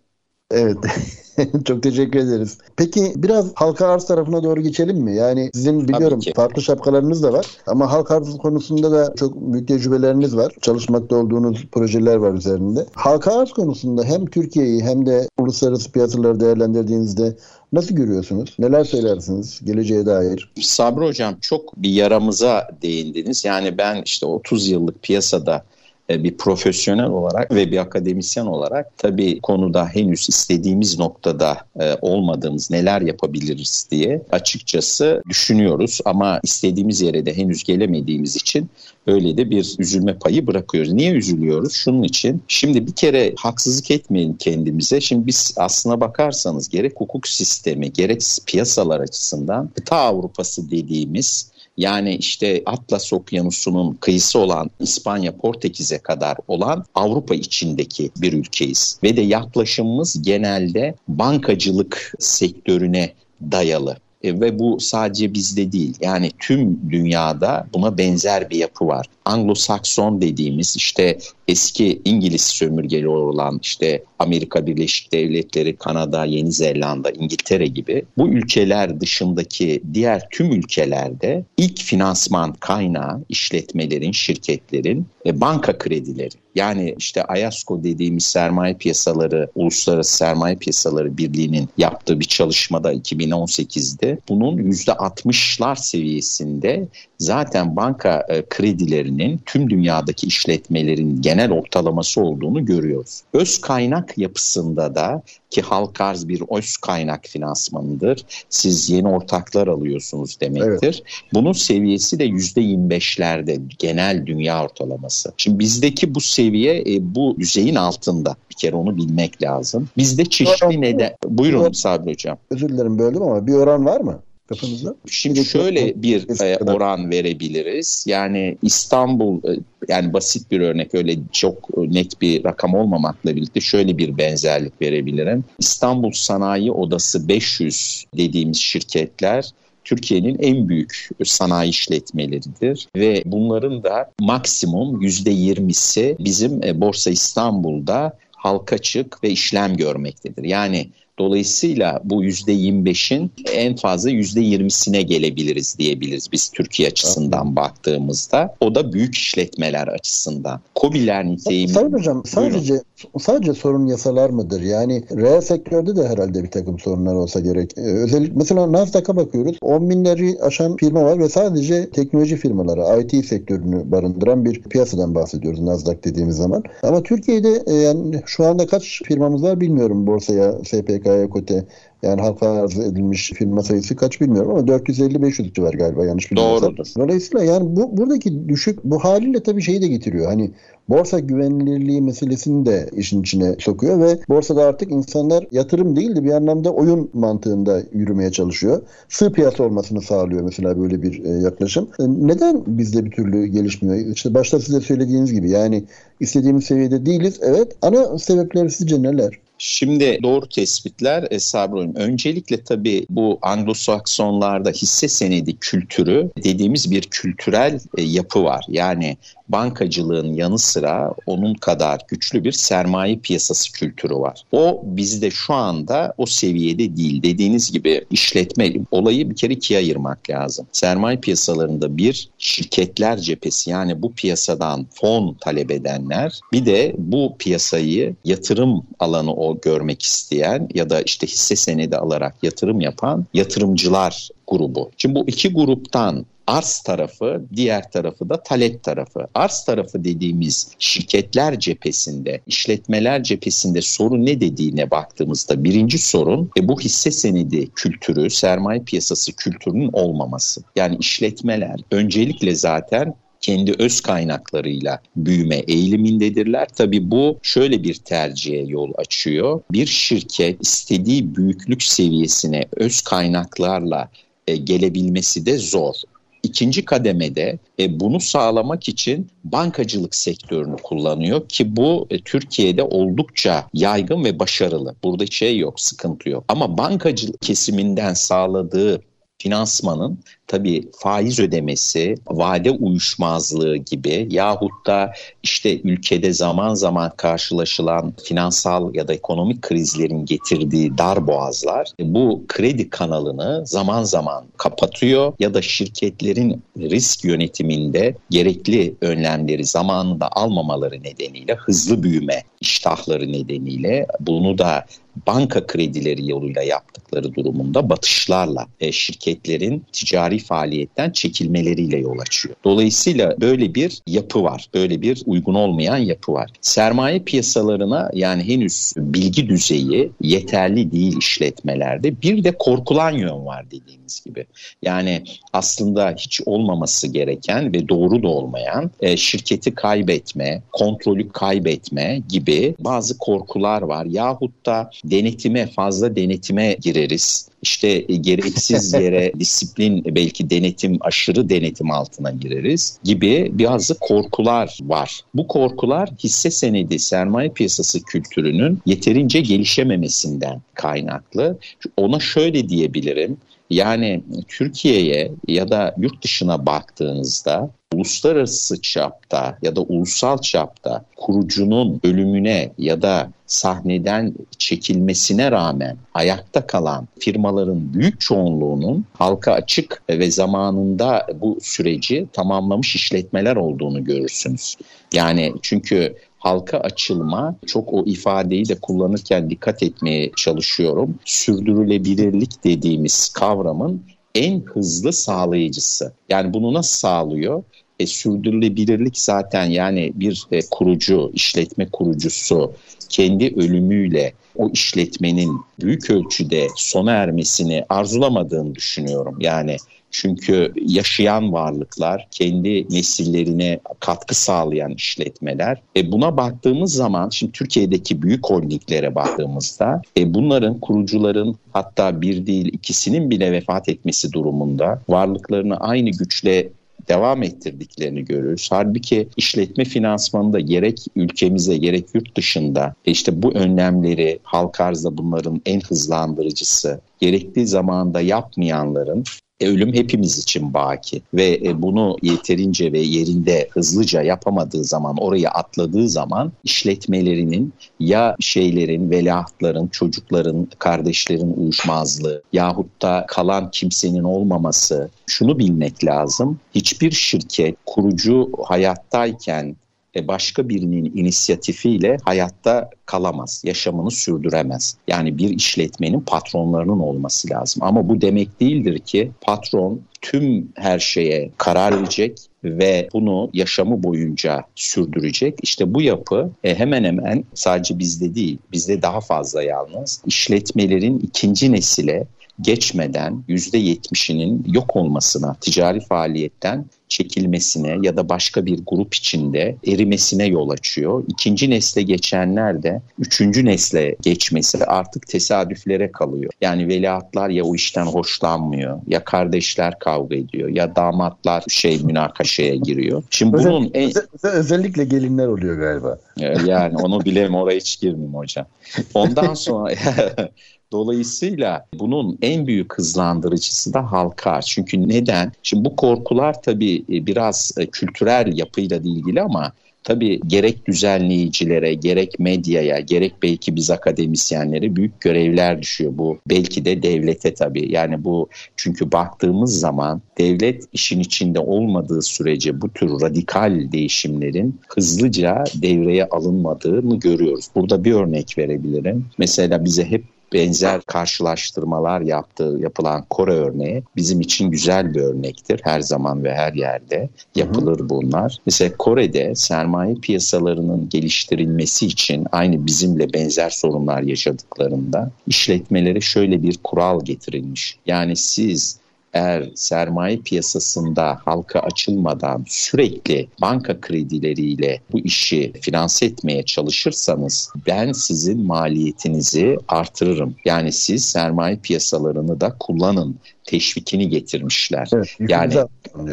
Evet. Çok teşekkür ederiz. Peki biraz halka arz tarafına doğru geçelim mi? Yani sizin biliyorum farklı şapkalarınız da var ama halka arz konusunda da çok büyük tecrübeleriniz var. Çalışmakta olduğunuz projeler var üzerinde. Halka arz konusunda hem Türkiye'yi hem de uluslararası piyasaları değerlendirdiğinizde Nasıl görüyorsunuz? Neler söylersiniz geleceğe dair? Sabri Hocam çok bir yaramıza değindiniz. Yani ben işte 30 yıllık piyasada bir profesyonel olarak ve bir akademisyen olarak tabii konuda henüz istediğimiz noktada e, olmadığımız neler yapabiliriz diye açıkçası düşünüyoruz ama istediğimiz yere de henüz gelemediğimiz için öyle de bir üzülme payı bırakıyoruz. Niye üzülüyoruz? Şunun için şimdi bir kere haksızlık etmeyin kendimize. Şimdi biz aslına bakarsanız gerek hukuk sistemi gerek piyasalar açısından kıta Avrupası dediğimiz yani işte Atlas Okyanusu'nun kıyısı olan İspanya, Portekiz'e kadar olan Avrupa içindeki bir ülkeyiz. Ve de yaklaşımımız genelde bankacılık sektörüne dayalı. E, ve bu sadece bizde değil yani tüm dünyada buna benzer bir yapı var. Anglo-Sakson dediğimiz işte eski İngiliz sömürgeli olan işte Amerika Birleşik Devletleri, Kanada, Yeni Zelanda, İngiltere gibi bu ülkeler dışındaki diğer tüm ülkelerde ilk finansman kaynağı işletmelerin, şirketlerin e, banka kredileri. Yani işte AYASKO dediğimiz sermaye piyasaları, Uluslararası Sermaye Piyasaları Birliği'nin yaptığı bir çalışmada 2018'de bunun %60'lar seviyesinde zaten banka e, kredilerinin tüm dünyadaki işletmelerin genel ortalaması olduğunu görüyoruz. Öz kaynak yapısında da ki halk arz bir öz kaynak finansmanıdır. Siz yeni ortaklar alıyorsunuz demektir. Evet. Bunun seviyesi de %25'lerde genel dünya ortalaması. Şimdi bizdeki bu seviye e, bu düzeyin altında. Bir kere onu bilmek lazım. Bizde çeşitli neden... Buyurun Sabri Hocam. Özür dilerim böldüm ama bir oran var mı? Kafanızda? Şimdi şöyle bir e, oran verebiliriz. Yani İstanbul e, yani basit bir örnek öyle çok net bir rakam olmamakla birlikte şöyle bir benzerlik verebilirim. İstanbul Sanayi Odası 500 dediğimiz şirketler Türkiye'nin en büyük sanayi işletmeleridir ve bunların da maksimum %20'si bizim e, Borsa İstanbul'da halka açık ve işlem görmektedir. Yani Dolayısıyla bu %25'in en fazla %20'sine gelebiliriz diyebiliriz biz Türkiye açısından baktığımızda. O da büyük işletmeler açısından. COBİ'ler niteyimi... Sayın Hocam sadece, sadece sorun yasalar mıdır? Yani reel sektörde de herhalde bir takım sorunlar olsa gerek. Ee, özellikle mesela Nasdaq'a bakıyoruz. 10 binleri aşan firma var ve sadece teknoloji firmaları, IT sektörünü barındıran bir piyasadan bahsediyoruz Nasdaq dediğimiz zaman. Ama Türkiye'de e, yani şu anda kaç firmamız var bilmiyorum borsaya, SPK PK'ya kote yani halka arz edilmiş firma sayısı kaç bilmiyorum ama 450-500 civar galiba yanlış bilmiyorsam. Dolayısıyla yani bu buradaki düşük bu haliyle tabii şeyi de getiriyor. Hani borsa güvenilirliği meselesini de işin içine sokuyor ve borsada artık insanlar yatırım değil de bir anlamda oyun mantığında yürümeye çalışıyor. Sığ piyasa olmasını sağlıyor mesela böyle bir e, yaklaşım. E, neden bizde bir türlü gelişmiyor? İşte başta size söylediğiniz gibi yani istediğimiz seviyede değiliz. Evet ana sebepleri sizce neler? Şimdi doğru tespitler e, Sabri Öncelikle tabii bu Anglo-Saksonlarda hisse senedi kültürü dediğimiz bir kültürel e, yapı var. Yani bankacılığın yanı sıra onun kadar güçlü bir sermaye piyasası kültürü var. O bizde şu anda o seviyede değil. Dediğiniz gibi işletme olayı bir kere ikiye ayırmak lazım. Sermaye piyasalarında bir şirketler cephesi yani bu piyasadan fon talep edenler bir de bu piyasayı yatırım alanı o görmek isteyen ya da işte hisse senedi alarak yatırım yapan yatırımcılar grubu. Şimdi bu iki gruptan arz tarafı, diğer tarafı da talep tarafı. Arz tarafı dediğimiz şirketler cephesinde, işletmeler cephesinde sorun ne dediğine baktığımızda birinci sorun e, bu hisse senedi kültürü, sermaye piyasası kültürünün olmaması. Yani işletmeler öncelikle zaten kendi öz kaynaklarıyla büyüme eğilimindedirler. Tabii bu şöyle bir tercihe yol açıyor. Bir şirket istediği büyüklük seviyesine öz kaynaklarla e, gelebilmesi de zor. İkinci kademede e, bunu sağlamak için bankacılık sektörünü kullanıyor ki bu e, Türkiye'de oldukça yaygın ve başarılı. Burada şey yok, sıkıntı yok. Ama bankacılık kesiminden sağladığı finansmanın tabii faiz ödemesi, vade uyuşmazlığı gibi yahut da işte ülkede zaman zaman karşılaşılan finansal ya da ekonomik krizlerin getirdiği dar boğazlar bu kredi kanalını zaman zaman kapatıyor ya da şirketlerin risk yönetiminde gerekli önlemleri zamanında almamaları nedeniyle hızlı büyüme iştahları nedeniyle bunu da banka kredileri yoluyla yaptıkları durumunda batışlarla e, şirketlerin ticari faaliyetten çekilmeleriyle yol açıyor. Dolayısıyla böyle bir yapı var. Böyle bir uygun olmayan yapı var. Sermaye piyasalarına yani henüz bilgi düzeyi yeterli değil işletmelerde. Bir de korkulan yön var dediğimiz gibi. Yani aslında hiç olmaması gereken ve doğru da olmayan e, şirketi kaybetme, kontrolü kaybetme gibi bazı korkular var. Yahut da denetime fazla denetime gireriz. İşte e, gereksiz yere disiplin belki denetim aşırı denetim altına gireriz gibi bazı korkular var. Bu korkular hisse senedi sermaye piyasası kültürünün yeterince gelişememesinden kaynaklı. Ona şöyle diyebilirim. Yani Türkiye'ye ya da yurt dışına baktığınızda uluslararası çapta ya da ulusal çapta kurucunun ölümüne ya da sahneden çekilmesine rağmen ayakta kalan firmaların büyük çoğunluğunun halka açık ve zamanında bu süreci tamamlamış işletmeler olduğunu görürsünüz. Yani çünkü halka açılma çok o ifadeyi de kullanırken dikkat etmeye çalışıyorum. Sürdürülebilirlik dediğimiz kavramın en hızlı sağlayıcısı. Yani bunu nasıl sağlıyor? E, sürdürülebilirlik zaten yani bir e, kurucu, işletme kurucusu kendi ölümüyle o işletmenin büyük ölçüde sona ermesini arzulamadığını düşünüyorum. Yani çünkü yaşayan varlıklar, kendi nesillerine katkı sağlayan işletmeler. E buna baktığımız zaman, şimdi Türkiye'deki büyük holdinglere baktığımızda e bunların kurucuların hatta bir değil ikisinin bile vefat etmesi durumunda varlıklarını aynı güçle devam ettirdiklerini görüyoruz. Halbuki işletme finansmanında gerek ülkemize gerek yurt dışında işte bu önlemleri halk arzda bunların en hızlandırıcısı gerektiği zamanda yapmayanların e, ölüm hepimiz için baki ve e, bunu yeterince ve yerinde hızlıca yapamadığı zaman orayı atladığı zaman işletmelerinin ya şeylerin, veliahtların, çocukların, kardeşlerin uyuşmazlığı yahut da kalan kimsenin olmaması şunu bilmek lazım. Hiçbir şirket kurucu hayattayken e, başka birinin inisiyatifiyle hayatta kalamaz, yaşamını sürdüremez. Yani bir işletmenin patronlarının olması lazım. Ama bu demek değildir ki patron tüm her şeye karar verecek ve bunu yaşamı boyunca sürdürecek. İşte bu yapı e, hemen hemen sadece bizde değil, bizde daha fazla yalnız işletmelerin ikinci nesile geçmeden %70'inin yok olmasına, ticari faaliyetten çekilmesine ya da başka bir grup içinde erimesine yol açıyor. İkinci nesle geçenler de üçüncü nesle geçmesi artık tesadüflere kalıyor. Yani veliahtlar ya o işten hoşlanmıyor ya kardeşler kavga ediyor ya damatlar şey münakaşaya giriyor. Şimdi bunun en... özellikle gelinler oluyor galiba. Yani onu bilem oraya hiç girmeyeyim hocam. Ondan sonra Dolayısıyla bunun en büyük hızlandırıcısı da halka. Çünkü neden? Şimdi bu korkular tabii e, biraz e, kültürel yapıyla ilgili ama Tabii gerek düzenleyicilere, gerek medyaya, gerek belki biz akademisyenlere büyük görevler düşüyor bu. Belki de devlete tabii. Yani bu çünkü baktığımız zaman devlet işin içinde olmadığı sürece bu tür radikal değişimlerin hızlıca devreye alınmadığını görüyoruz. Burada bir örnek verebilirim. Mesela bize hep benzer karşılaştırmalar yaptığı yapılan Kore örneği bizim için güzel bir örnektir. Her zaman ve her yerde yapılır bunlar. Mesela Kore'de sermaye piyasalarının geliştirilmesi için aynı bizimle benzer sorunlar yaşadıklarında işletmelere şöyle bir kural getirilmiş. Yani siz eğer sermaye piyasasında halka açılmadan sürekli banka kredileriyle bu işi finanse etmeye çalışırsanız ben sizin maliyetinizi artırırım. Yani siz sermaye piyasalarını da kullanın teşvikini getirmişler. Evet, yani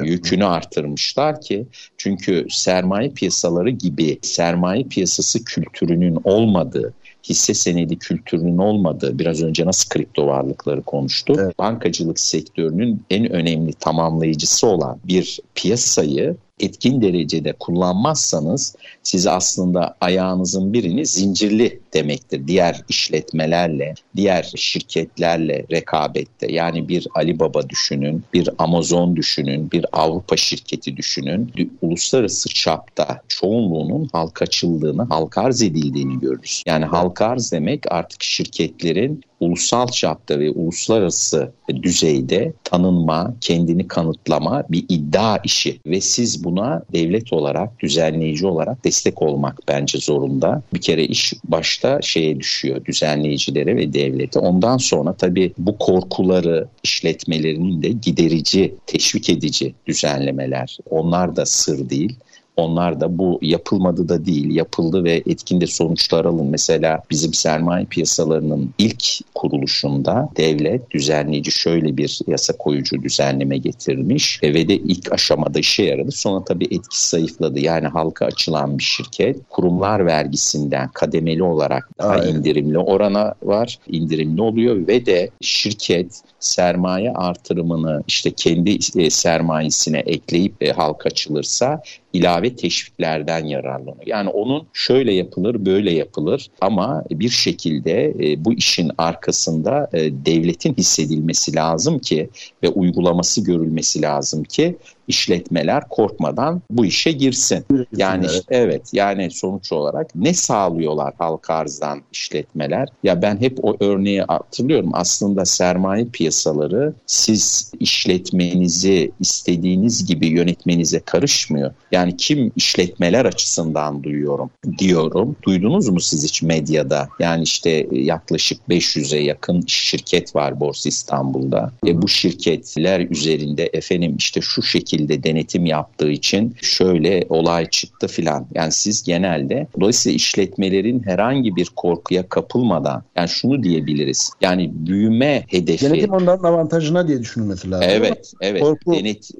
yükünü artırmışlar ki çünkü sermaye piyasaları gibi sermaye piyasası kültürünün olmadığı hisse senedi kültürünün olmadığı biraz önce nasıl kripto varlıkları konuştuk. Evet. Bankacılık sektörünün en önemli tamamlayıcısı olan bir piyasayı etkin derecede kullanmazsanız siz aslında ayağınızın birini zincirli demektir. Diğer işletmelerle, diğer şirketlerle rekabette. Yani bir Alibaba düşünün, bir Amazon düşünün, bir Avrupa şirketi düşünün. Uluslararası çapta çoğunluğunun halka açıldığını, halka arz edildiğini görürüz. Yani halka arz demek artık şirketlerin ulusal çapta ve uluslararası düzeyde tanınma, kendini kanıtlama bir iddia işi ve siz buna devlet olarak, düzenleyici olarak destek olmak bence zorunda. Bir kere iş başta şeye düşüyor, düzenleyicilere ve devlete. Ondan sonra tabii bu korkuları işletmelerinin de giderici, teşvik edici düzenlemeler. Onlar da sır değil. Onlar da bu yapılmadı da değil, yapıldı ve etkinde sonuçlar alın. Mesela bizim sermaye piyasalarının ilk kuruluşunda devlet düzenleyici şöyle bir yasa koyucu düzenleme getirmiş ve de ilk aşamada işe yaradı. Sonra tabii etki zayıfladı. Yani halka açılan bir şirket kurumlar vergisinden kademeli olarak daha Aynen. indirimli orana var. indirimli oluyor ve de şirket sermaye artırımını işte kendi e, sermayesine ekleyip e, halka açılırsa ilave teşviklerden yararlanıyor. Yani onun şöyle yapılır, böyle yapılır ama bir şekilde e, bu işin arkasında e, devletin hissedilmesi lazım ki ve uygulaması görülmesi lazım ki işletmeler korkmadan bu işe girsin. Yani işte, evet yani sonuç olarak ne sağlıyorlar halka arzdan işletmeler? Ya ben hep o örneği hatırlıyorum. Aslında sermaye piyasaları siz işletmenizi istediğiniz gibi yönetmenize karışmıyor. Yani kim işletmeler açısından duyuyorum diyorum. Duydunuz mu siz hiç medyada? Yani işte yaklaşık 500'e yakın şirket var Borsa İstanbul'da. E bu şirketler üzerinde efendim işte şu şekilde denetim yaptığı için şöyle olay çıktı filan. Yani siz genelde dolayısıyla işletmelerin herhangi bir korkuya kapılmadan yani şunu diyebiliriz. Yani büyüme hedefi. Denetim onların avantajına diye düşünülmesi lazım. Evet, evet. Korku... Denet,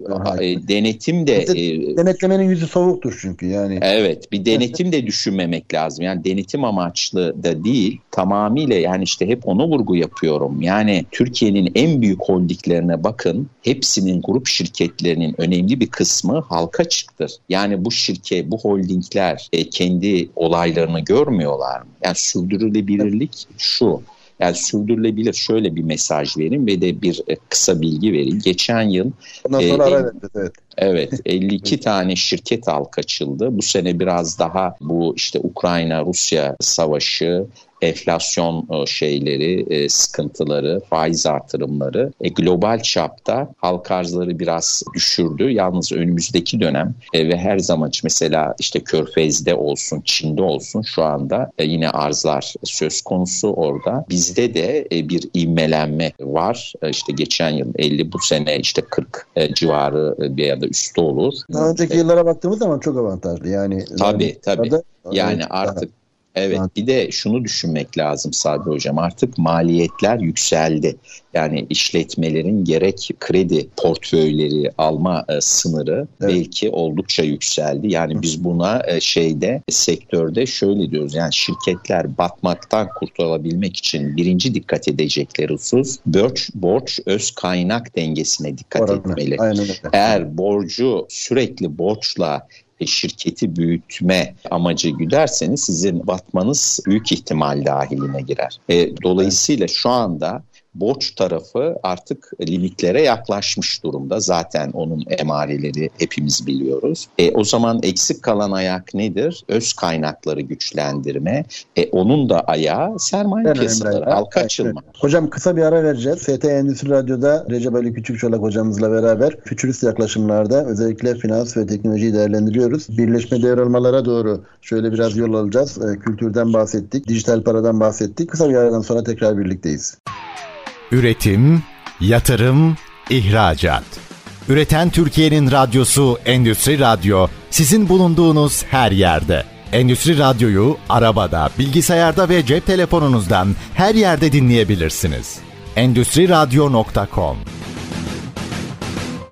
e, denetim de e, denetlemenin yüzü soğuktur çünkü yani. Evet, bir denetim de düşünmemek lazım. Yani denetim amaçlı da değil, tamamıyla yani işte hep ona vurgu yapıyorum. Yani Türkiye'nin en büyük holdinglerine bakın. Hepsinin grup şirketlerinin önemli bir kısmı halka çıktır. Yani bu şirket, bu holdingler e, kendi olaylarını görmüyorlar mı? Yani sürdürülebilirlik şu. Yani sürdürülebilir şöyle bir mesaj verin ve de bir e, kısa bilgi verin. Geçen yıl Ondan sonra e, ara evet. Evet 52 tane şirket halka açıldı. Bu sene biraz daha bu işte Ukrayna-Rusya savaşı, enflasyon e, şeyleri, e, sıkıntıları, faiz artırımları e, global çapta halka arzları biraz düşürdü. Yalnız önümüzdeki dönem ve her zaman mesela işte Körfez'de olsun, Çin'de olsun şu anda yine arzlar söz konusu orada. Bizde de bir ivmelenme var. İşte geçen yıl 50 bu sene işte 40 civarı bir ya da üstü olur. Daha önceki yıllara baktığımız zaman çok avantajlı. Yani tabii tabii. Yani artık Evet bir de şunu düşünmek lazım Sabri Hocam artık maliyetler yükseldi. Yani işletmelerin gerek kredi portföyleri alma e, sınırı evet. belki oldukça yükseldi. Yani biz buna e, şeyde sektörde şöyle diyoruz yani şirketler batmaktan kurtulabilmek için birinci dikkat edecekleri husus borç, borç öz kaynak dengesine dikkat Oranı. etmeli. Aynen Eğer borcu sürekli borçla şirketi büyütme amacı güderseniz sizin batmanız büyük ihtimal dahiline girer. E, dolayısıyla şu anda borç tarafı artık limitlere yaklaşmış durumda. Zaten onun emareleri hepimiz biliyoruz. E, o zaman eksik kalan ayak nedir? Öz kaynakları güçlendirme. E, onun da ayağı sermaye ben piyasaları, halka açılma. Evet. Hocam kısa bir ara vereceğiz. FT Endüstri Radyo'da Recep Ali Küçükçolak hocamızla beraber fütürist yaklaşımlarda özellikle finans ve teknolojiyi değerlendiriyoruz. Birleşme devralmalara doğru şöyle biraz yol alacağız. E, kültürden bahsettik, dijital paradan bahsettik. Kısa bir aradan sonra tekrar birlikteyiz. Üretim, yatırım, ihracat. Üreten Türkiye'nin radyosu Endüstri Radyo sizin bulunduğunuz her yerde. Endüstri Radyo'yu arabada, bilgisayarda ve cep telefonunuzdan her yerde dinleyebilirsiniz. Endüstri Radyo.com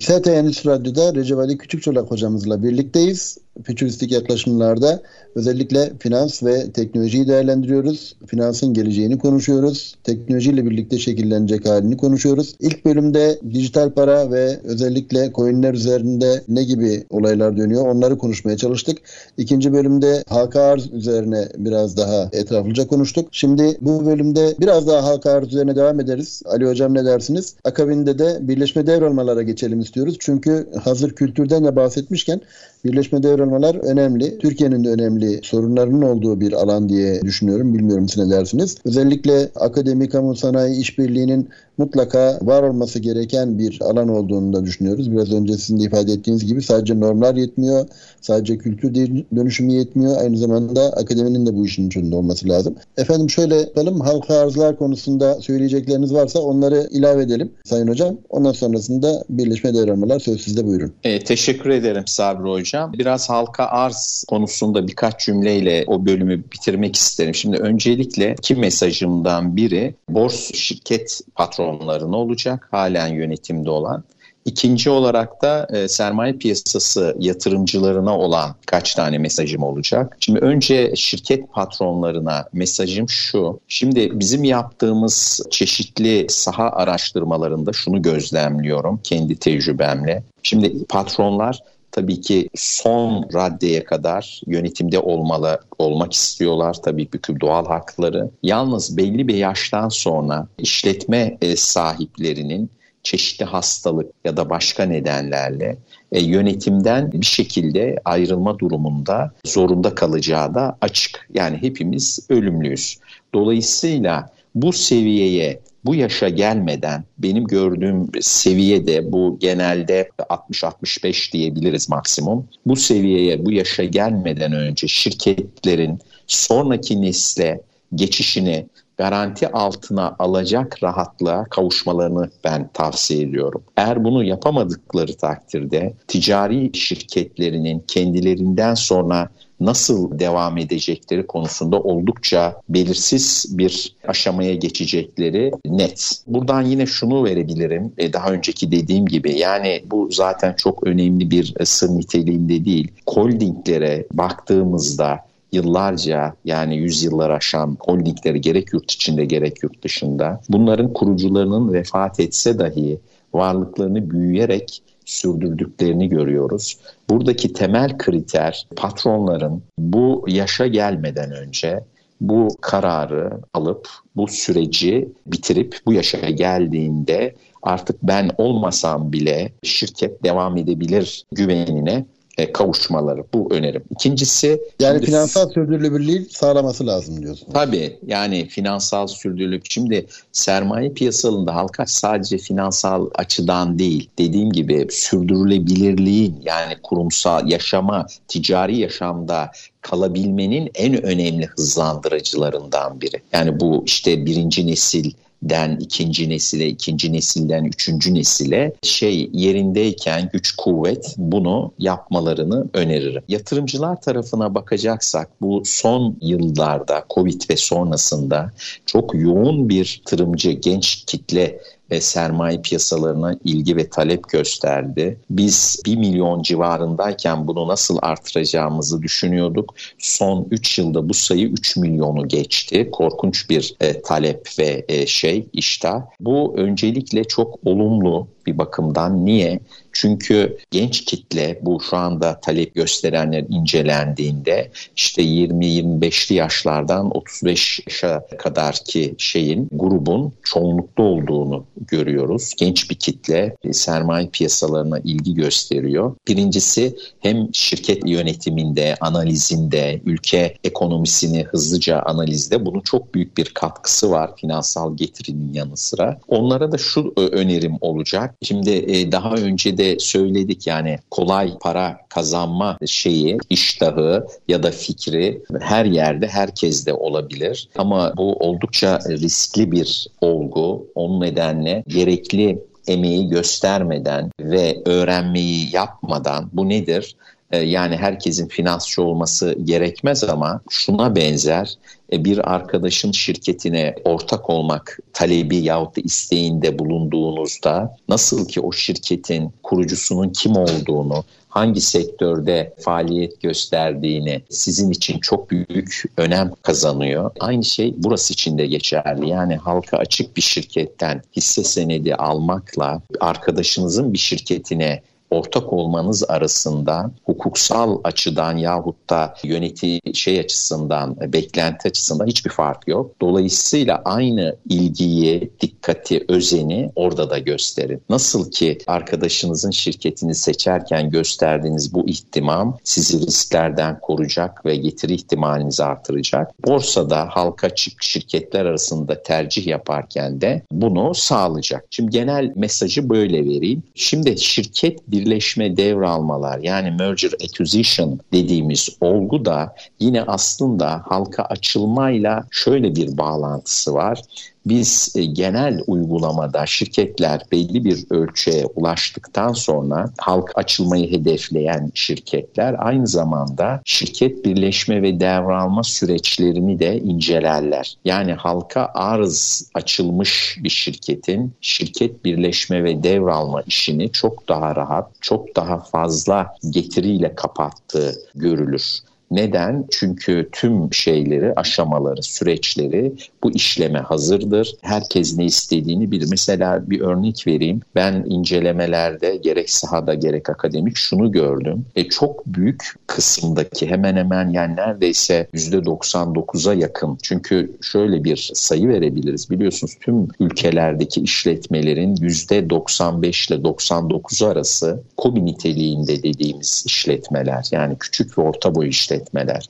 ST Endüstri Radyo'da Recep Ali Küçükçolak hocamızla birlikteyiz fütüristik yaklaşımlarda özellikle finans ve teknolojiyi değerlendiriyoruz. Finansın geleceğini konuşuyoruz. Teknolojiyle birlikte şekillenecek halini konuşuyoruz. İlk bölümde dijital para ve özellikle coinler üzerinde ne gibi olaylar dönüyor onları konuşmaya çalıştık. İkinci bölümde halka arz üzerine biraz daha etraflıca konuştuk. Şimdi bu bölümde biraz daha halka arz üzerine devam ederiz. Ali Hocam ne dersiniz? Akabinde de birleşme devralmalara geçelim istiyoruz. Çünkü hazır kültürden de bahsetmişken birleşme devralmaları devralmalar önemli. Türkiye'nin de önemli sorunlarının olduğu bir alan diye düşünüyorum. Bilmiyorum siz ne dersiniz. Özellikle akademi, kamu, sanayi işbirliğinin mutlaka var olması gereken bir alan olduğunu da düşünüyoruz. Biraz önce sizin de ifade ettiğiniz gibi sadece normlar yetmiyor. Sadece kültür dönüşümü yetmiyor. Aynı zamanda akademinin de bu işin içinde olması lazım. Efendim şöyle yapalım. Halka arzlar konusunda söyleyecekleriniz varsa onları ilave edelim Sayın Hocam. Ondan sonrasında birleşme devralmalar söz sizde buyurun. E, teşekkür ederim Sabri Hocam. Biraz halka arz konusunda birkaç cümleyle o bölümü bitirmek isterim. Şimdi öncelikle iki mesajımdan biri borsa şirket patronlarına olacak halen yönetimde olan. İkinci olarak da e, sermaye piyasası yatırımcılarına olan kaç tane mesajım olacak. Şimdi önce şirket patronlarına mesajım şu. Şimdi bizim yaptığımız çeşitli saha araştırmalarında şunu gözlemliyorum kendi tecrübemle. Şimdi patronlar tabii ki son raddeye kadar yönetimde olmalı olmak istiyorlar tabii ki doğal hakları. Yalnız belli bir yaştan sonra işletme e, sahiplerinin çeşitli hastalık ya da başka nedenlerle e, yönetimden bir şekilde ayrılma durumunda zorunda kalacağı da açık. Yani hepimiz ölümlüyüz. Dolayısıyla bu seviyeye bu yaşa gelmeden benim gördüğüm seviyede bu genelde 60-65 diyebiliriz maksimum. Bu seviyeye bu yaşa gelmeden önce şirketlerin sonraki nesle geçişini garanti altına alacak rahatlığa kavuşmalarını ben tavsiye ediyorum. Eğer bunu yapamadıkları takdirde ticari şirketlerinin kendilerinden sonra nasıl devam edecekleri konusunda oldukça belirsiz bir aşamaya geçecekleri net. Buradan yine şunu verebilirim. E, daha önceki dediğim gibi yani bu zaten çok önemli bir sır niteliğinde değil. Holdinglere baktığımızda yıllarca yani yüzyıllar aşan holdingleri gerek yurt içinde gerek yurt dışında bunların kurucularının vefat etse dahi varlıklarını büyüyerek sürdürdüklerini görüyoruz. Buradaki temel kriter patronların bu yaşa gelmeden önce bu kararı alıp bu süreci bitirip bu yaşa geldiğinde artık ben olmasam bile şirket devam edebilir güvenine e, kavuşmaları. Bu önerim. İkincisi... Yani şimdi, finansal sürdürülebilirliği sağlaması lazım diyorsun. Tabii yani finansal sürdürülebilirlik. Şimdi sermaye piyasalarında halka sadece finansal açıdan değil dediğim gibi sürdürülebilirliğin yani kurumsal yaşama, ticari yaşamda kalabilmenin en önemli hızlandırıcılarından biri. Yani bu işte birinci nesil den ikinci nesile, ikinci nesilden üçüncü nesile şey yerindeyken güç kuvvet bunu yapmalarını öneririm. Yatırımcılar tarafına bakacaksak bu son yıllarda Covid ve sonrasında çok yoğun bir yatırımcı genç kitle ve sermaye piyasalarına ilgi ve talep gösterdi. Biz 1 milyon civarındayken bunu nasıl artıracağımızı düşünüyorduk. Son 3 yılda bu sayı 3 milyonu geçti. Korkunç bir e, talep ve e, şey iştah. Bu öncelikle çok olumlu bir bakımdan. Niye? Çünkü genç kitle bu şu anda talep gösterenler incelendiğinde işte 20-25'li yaşlardan 35 yaşa kadar ki şeyin grubun çoğunlukta olduğunu görüyoruz. Genç bir kitle sermaye piyasalarına ilgi gösteriyor. Birincisi hem şirket yönetiminde, analizinde, ülke ekonomisini hızlıca analizde bunun çok büyük bir katkısı var finansal getirinin yanı sıra. Onlara da şu önerim olacak. Şimdi e, daha önce de söyledik yani kolay para kazanma şeyi, iştahı ya da fikri her yerde herkeste olabilir. Ama bu oldukça riskli bir olgu. Onun nedenle gerekli emeği göstermeden ve öğrenmeyi yapmadan bu nedir? E, yani herkesin finansçı olması gerekmez ama şuna benzer e, bir arkadaşın şirketine ortak olmak talebi yahut da isteğinde bulunduğunuzda nasıl ki o şirketin kurucusunun kim olduğunu, hangi sektörde faaliyet gösterdiğini sizin için çok büyük önem kazanıyor. Aynı şey burası için de geçerli. Yani halka açık bir şirketten hisse senedi almakla arkadaşınızın bir şirketine ortak olmanız arasında hukuksal açıdan yahut da yöneti şey açısından, beklenti açısından hiçbir fark yok. Dolayısıyla aynı ilgiyi, dikkati, özeni orada da gösterin. Nasıl ki arkadaşınızın şirketini seçerken gösterdiğiniz bu ihtimam sizi risklerden koruyacak ve getiri ihtimalinizi artıracak. Borsada halka açık şirketler arasında tercih yaparken de bunu sağlayacak. Şimdi genel mesajı böyle vereyim. Şimdi şirket bir birleşme devralmalar yani merger acquisition dediğimiz olgu da yine aslında halka açılmayla şöyle bir bağlantısı var biz e, genel uygulamada şirketler belli bir ölçüye ulaştıktan sonra halk açılmayı hedefleyen şirketler aynı zamanda şirket birleşme ve devralma süreçlerini de incelerler. Yani halka arz açılmış bir şirketin şirket birleşme ve devralma işini çok daha rahat, çok daha fazla getiriyle kapattığı görülür. Neden? Çünkü tüm şeyleri, aşamaları, süreçleri bu işleme hazırdır. Herkes ne istediğini bilir. Mesela bir örnek vereyim. Ben incelemelerde gerek sahada gerek akademik şunu gördüm. E, çok büyük kısımdaki hemen hemen yani neredeyse %99'a yakın. Çünkü şöyle bir sayı verebiliriz. Biliyorsunuz tüm ülkelerdeki işletmelerin %95 ile 99 arası kobi niteliğinde dediğimiz işletmeler. Yani küçük ve orta boy işletmeler.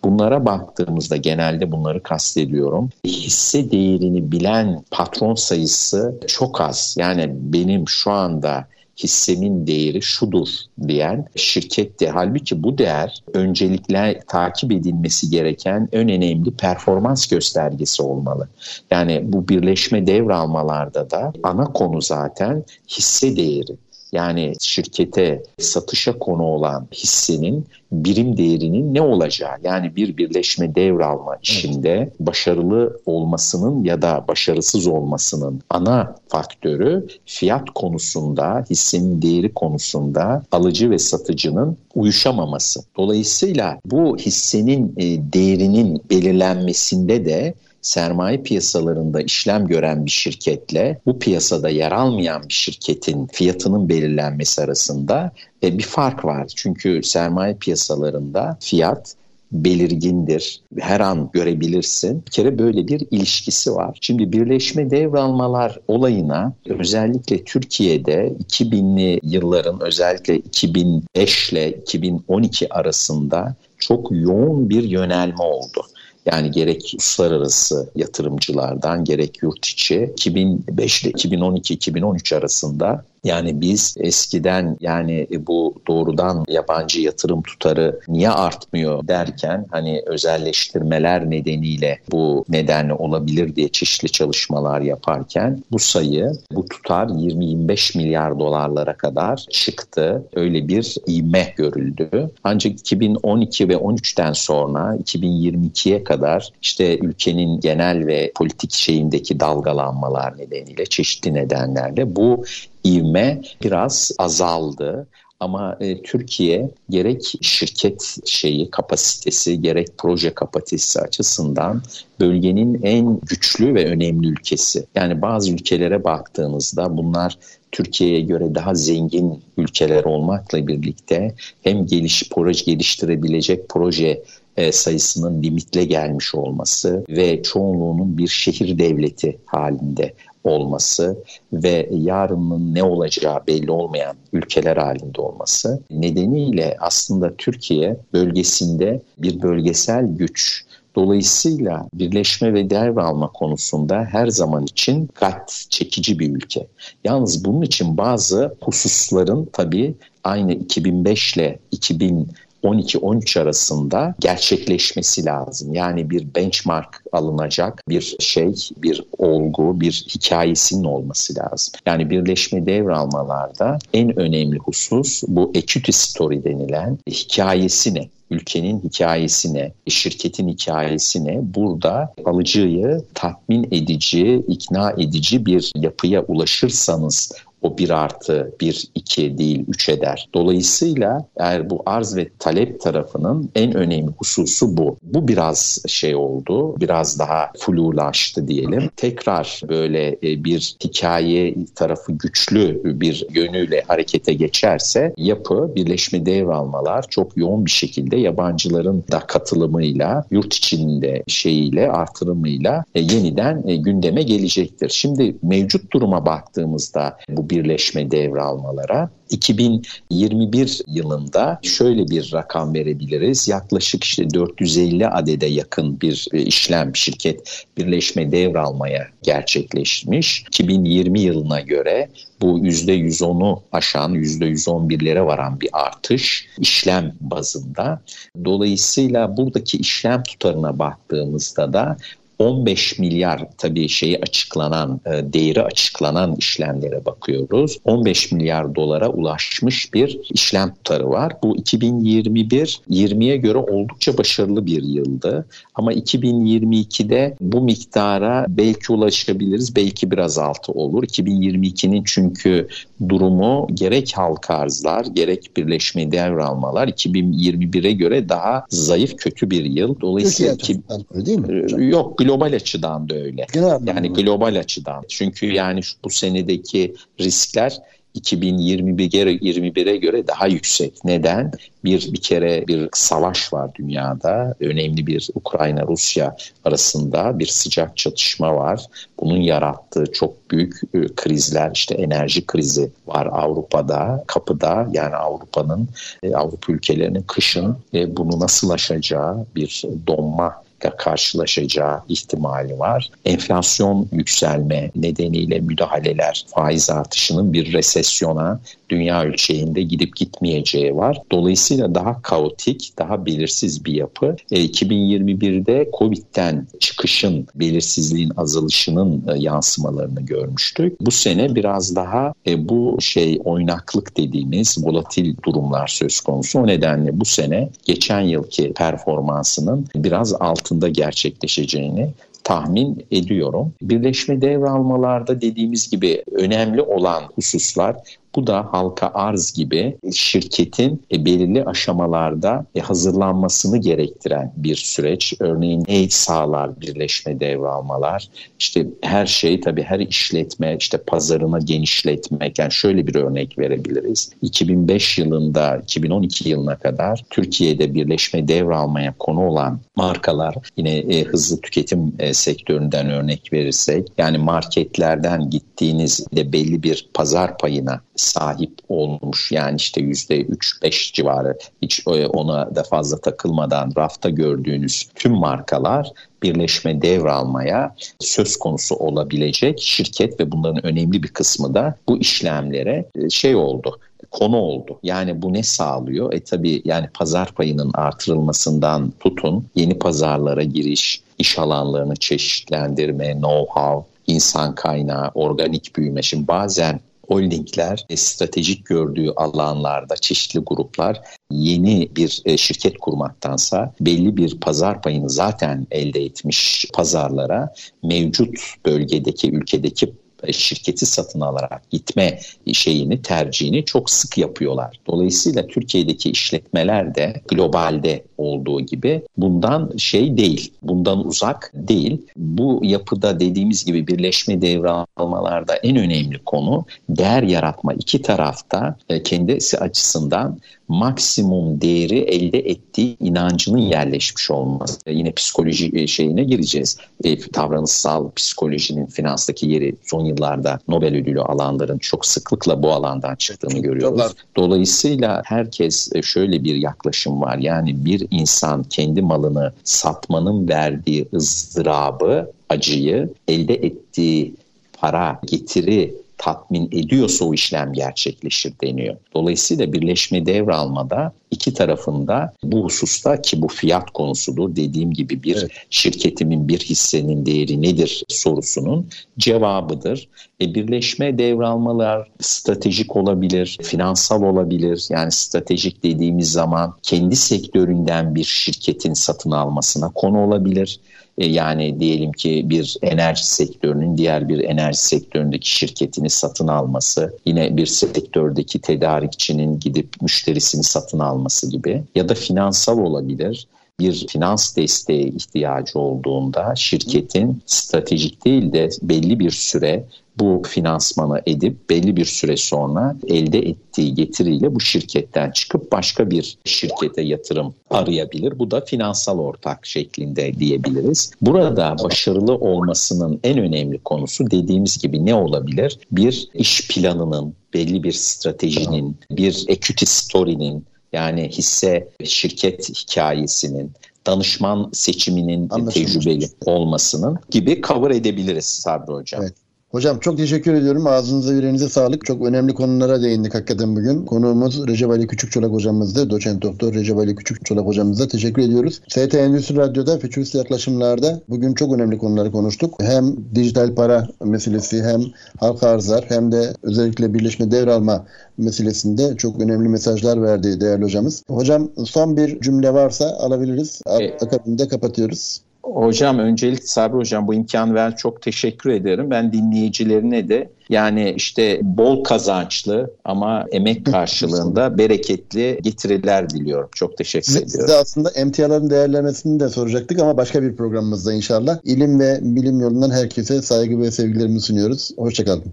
Bunlara baktığımızda genelde bunları kastediyorum. Hisse değerini bilen patron sayısı çok az. Yani benim şu anda hissemin değeri şudur diyen şirketti. Halbuki bu değer öncelikle takip edilmesi gereken en önemli performans göstergesi olmalı. Yani bu birleşme devralmalarda da ana konu zaten hisse değeri. Yani şirkete satışa konu olan hissenin birim değerinin ne olacağı yani bir birleşme devralma işinde başarılı olmasının ya da başarısız olmasının ana faktörü fiyat konusunda hissenin değeri konusunda alıcı ve satıcının uyuşamaması. Dolayısıyla bu hissenin e, değerinin belirlenmesinde de sermaye piyasalarında işlem gören bir şirketle bu piyasada yer almayan bir şirketin fiyatının belirlenmesi arasında e, bir fark var. Çünkü sermaye piyasalarında fiyat belirgindir. Her an görebilirsin. Bir kere böyle bir ilişkisi var. Şimdi birleşme devralmalar olayına özellikle Türkiye'de 2000'li yılların özellikle 2005 ile 2012 arasında çok yoğun bir yönelme oldu. Yani gerek uluslararası yatırımcılardan gerek yurt içi 2005 ile 2012-2013 arasında yani biz eskiden yani bu doğrudan yabancı yatırım tutarı niye artmıyor derken hani özelleştirmeler nedeniyle bu nedenle olabilir diye çeşitli çalışmalar yaparken bu sayı bu tutar 20-25 milyar dolarlara kadar çıktı. Öyle bir ivme görüldü. Ancak 2012 ve 13'ten sonra 2022'ye kadar işte ülkenin genel ve politik şeyindeki dalgalanmalar nedeniyle çeşitli nedenlerle bu ivme biraz azaldı. Ama e, Türkiye gerek şirket şeyi kapasitesi gerek proje kapasitesi açısından bölgenin en güçlü ve önemli ülkesi. Yani bazı ülkelere baktığınızda bunlar Türkiye'ye göre daha zengin ülkeler olmakla birlikte hem geliş proje geliştirebilecek proje e, sayısının limitle gelmiş olması ve çoğunluğunun bir şehir devleti halinde olması ve yarının ne olacağı belli olmayan ülkeler halinde olması nedeniyle aslında Türkiye bölgesinde bir bölgesel güç Dolayısıyla birleşme ve devralma konusunda her zaman için kat çekici bir ülke. Yalnız bunun için bazı hususların tabii aynı 2005 ile 2000 12-13 arasında gerçekleşmesi lazım. Yani bir benchmark alınacak bir şey, bir olgu, bir hikayesinin olması lazım. Yani birleşme devralmalarda en önemli husus bu equity story denilen hikayesine ülkenin hikayesine, şirketin hikayesine burada alıcıyı tatmin edici, ikna edici bir yapıya ulaşırsanız o bir artı bir iki değil üç eder. Dolayısıyla eğer bu arz ve talep tarafının en önemli hususu bu. Bu biraz şey oldu, biraz daha flulaştı diyelim. Tekrar böyle e, bir hikaye tarafı güçlü bir yönüyle harekete geçerse yapı, birleşme devralmalar çok yoğun bir şekilde yabancıların da katılımıyla, yurt içinde şeyiyle, artırımıyla e, yeniden e, gündeme gelecektir. Şimdi mevcut duruma baktığımızda bu birleşme devralmalara 2021 yılında şöyle bir rakam verebiliriz. Yaklaşık işte 450 adede yakın bir e, işlem şirket birleşme devralmaya gerçekleşmiş. 2020 yılına göre bu %110'u aşan %111'lere varan bir artış işlem bazında. Dolayısıyla buradaki işlem tutarına baktığımızda da 15 milyar tabii şeyi açıklanan, e, değeri açıklanan işlemlere bakıyoruz. 15 milyar dolara ulaşmış bir işlem tutarı var. Bu 2021 20'ye göre oldukça başarılı bir yıldı. Ama 2022'de bu miktara belki ulaşabiliriz, belki biraz altı olur. 2022'nin çünkü durumu gerek halka arzlar, gerek birleşme devralmalar 2021'e göre daha zayıf, kötü bir yıl. Dolayısıyla ki, değil mi? Hocam? Yok global açıdan da öyle. Genel yani global açıdan. Çünkü yani şu, bu senedeki riskler 2021'e 21'e göre daha yüksek. Neden? Bir bir kere bir savaş var dünyada. Önemli bir Ukrayna-Rusya arasında bir sıcak çatışma var. Bunun yarattığı çok büyük e, krizler işte enerji krizi var Avrupa'da kapıda yani Avrupa'nın e, Avrupa ülkelerinin kışın e, bunu nasıl aşacağı bir donma karşılaşacağı ihtimali var. Enflasyon yükselme nedeniyle müdahaleler, faiz artışının bir resesyona dünya ölçeğinde gidip gitmeyeceği var. Dolayısıyla daha kaotik, daha belirsiz bir yapı. E, 2021'de Covid'den çıkışın, belirsizliğin azalışının e, yansımalarını görmüştük. Bu sene biraz daha e, bu şey oynaklık dediğimiz volatil durumlar söz konusu. O nedenle bu sene geçen yılki performansının biraz altında gerçekleşeceğini tahmin ediyorum. Birleşme devralmalarda dediğimiz gibi önemli olan hususlar bu da halka arz gibi şirketin e, belirli aşamalarda e, hazırlanmasını gerektiren bir süreç. Örneğin ne sağlar birleşme devralmalar? İşte her şey tabii her işletme işte pazarına genişletmek. Yani şöyle bir örnek verebiliriz. 2005 yılında 2012 yılına kadar Türkiye'de birleşme devralmaya konu olan markalar yine e, hızlı tüketim e, sektöründen örnek verirsek yani marketlerden gittiğinizde belli bir pazar payına sahip olmuş. Yani işte yüzde üç beş civarı hiç e, ona da fazla takılmadan rafta gördüğünüz tüm markalar birleşme devralmaya söz konusu olabilecek şirket ve bunların önemli bir kısmı da bu işlemlere e, şey oldu konu oldu. Yani bu ne sağlıyor? E tabi yani pazar payının artırılmasından tutun yeni pazarlara giriş, iş alanlarını çeşitlendirme, know-how, insan kaynağı, organik büyüme. Şimdi bazen holdingler e, stratejik gördüğü alanlarda çeşitli gruplar yeni bir e, şirket kurmaktansa belli bir pazar payını zaten elde etmiş pazarlara mevcut bölgedeki ülkedeki şirketi satın alarak gitme şeyini tercihini çok sık yapıyorlar. Dolayısıyla Türkiye'deki işletmeler de globalde olduğu gibi bundan şey değil, bundan uzak değil. Bu yapıda dediğimiz gibi birleşme devralmalarda en önemli konu değer yaratma. iki tarafta e, kendisi açısından maksimum değeri elde ettiği inancının yerleşmiş olması. E, yine psikoloji e, şeyine gireceğiz. E, davranışsal psikolojinin finanstaki yeri son yıllarda Nobel ödülü alanların çok sıklıkla bu alandan çıktığını görüyoruz. Dolayısıyla herkes e, şöyle bir yaklaşım var. Yani bir insan kendi malını satmanın verdiği ızdırabı, acıyı elde ettiği para, getiri tatmin ediyorsa o işlem gerçekleşir deniyor. Dolayısıyla birleşme devralmada iki tarafında bu hususta ki bu fiyat konusudur dediğim gibi bir evet. şirketimin bir hissenin değeri nedir sorusunun cevabıdır. E, birleşme devralmalar stratejik olabilir, finansal olabilir. Yani stratejik dediğimiz zaman kendi sektöründen bir şirketin satın almasına konu olabilir. E, yani diyelim ki bir enerji sektörünün diğer bir enerji sektöründeki şirketini satın alması, yine bir sektördeki tedarikçinin gidip müşterisini satın alması gibi ya da finansal olabilir bir finans desteğe ihtiyacı olduğunda şirketin stratejik değil de belli bir süre bu finansmanı edip belli bir süre sonra elde ettiği getiriyle bu şirketten çıkıp başka bir şirkete yatırım arayabilir. Bu da finansal ortak şeklinde diyebiliriz. Burada başarılı olmasının en önemli konusu dediğimiz gibi ne olabilir? Bir iş planının, belli bir stratejinin, bir equity story'nin yani hisse şirket hikayesinin danışman seçiminin Anlaşılmış. tecrübeli olmasının gibi cover edebiliriz Sabri Hocam. Evet. Hocam çok teşekkür ediyorum. Ağzınıza yüreğinize sağlık. Çok önemli konulara değindik hakikaten bugün. Konuğumuz Recep Ali Küçükçolak hocamızdı. Doçent doktor Recep Ali Küçükçolak hocamıza teşekkür ediyoruz. ST Endüstri Radyo'da fütürist yaklaşımlarda bugün çok önemli konuları konuştuk. Hem dijital para meselesi hem halka arzlar hem de özellikle birleşme devralma meselesinde çok önemli mesajlar verdi değerli hocamız. Hocam son bir cümle varsa alabiliriz. Akabinde kapatıyoruz. Hocam öncelikle Sabri Hocam bu imkan ver çok teşekkür ederim. Ben dinleyicilerine de yani işte bol kazançlı ama emek karşılığında bereketli getiriler diliyorum. Çok teşekkür size, ediyorum. Size aslında emtiaların değerlemesini de soracaktık ama başka bir programımızda inşallah. İlim ve bilim yolundan herkese saygı ve sevgilerimi sunuyoruz. Hoşçakalın.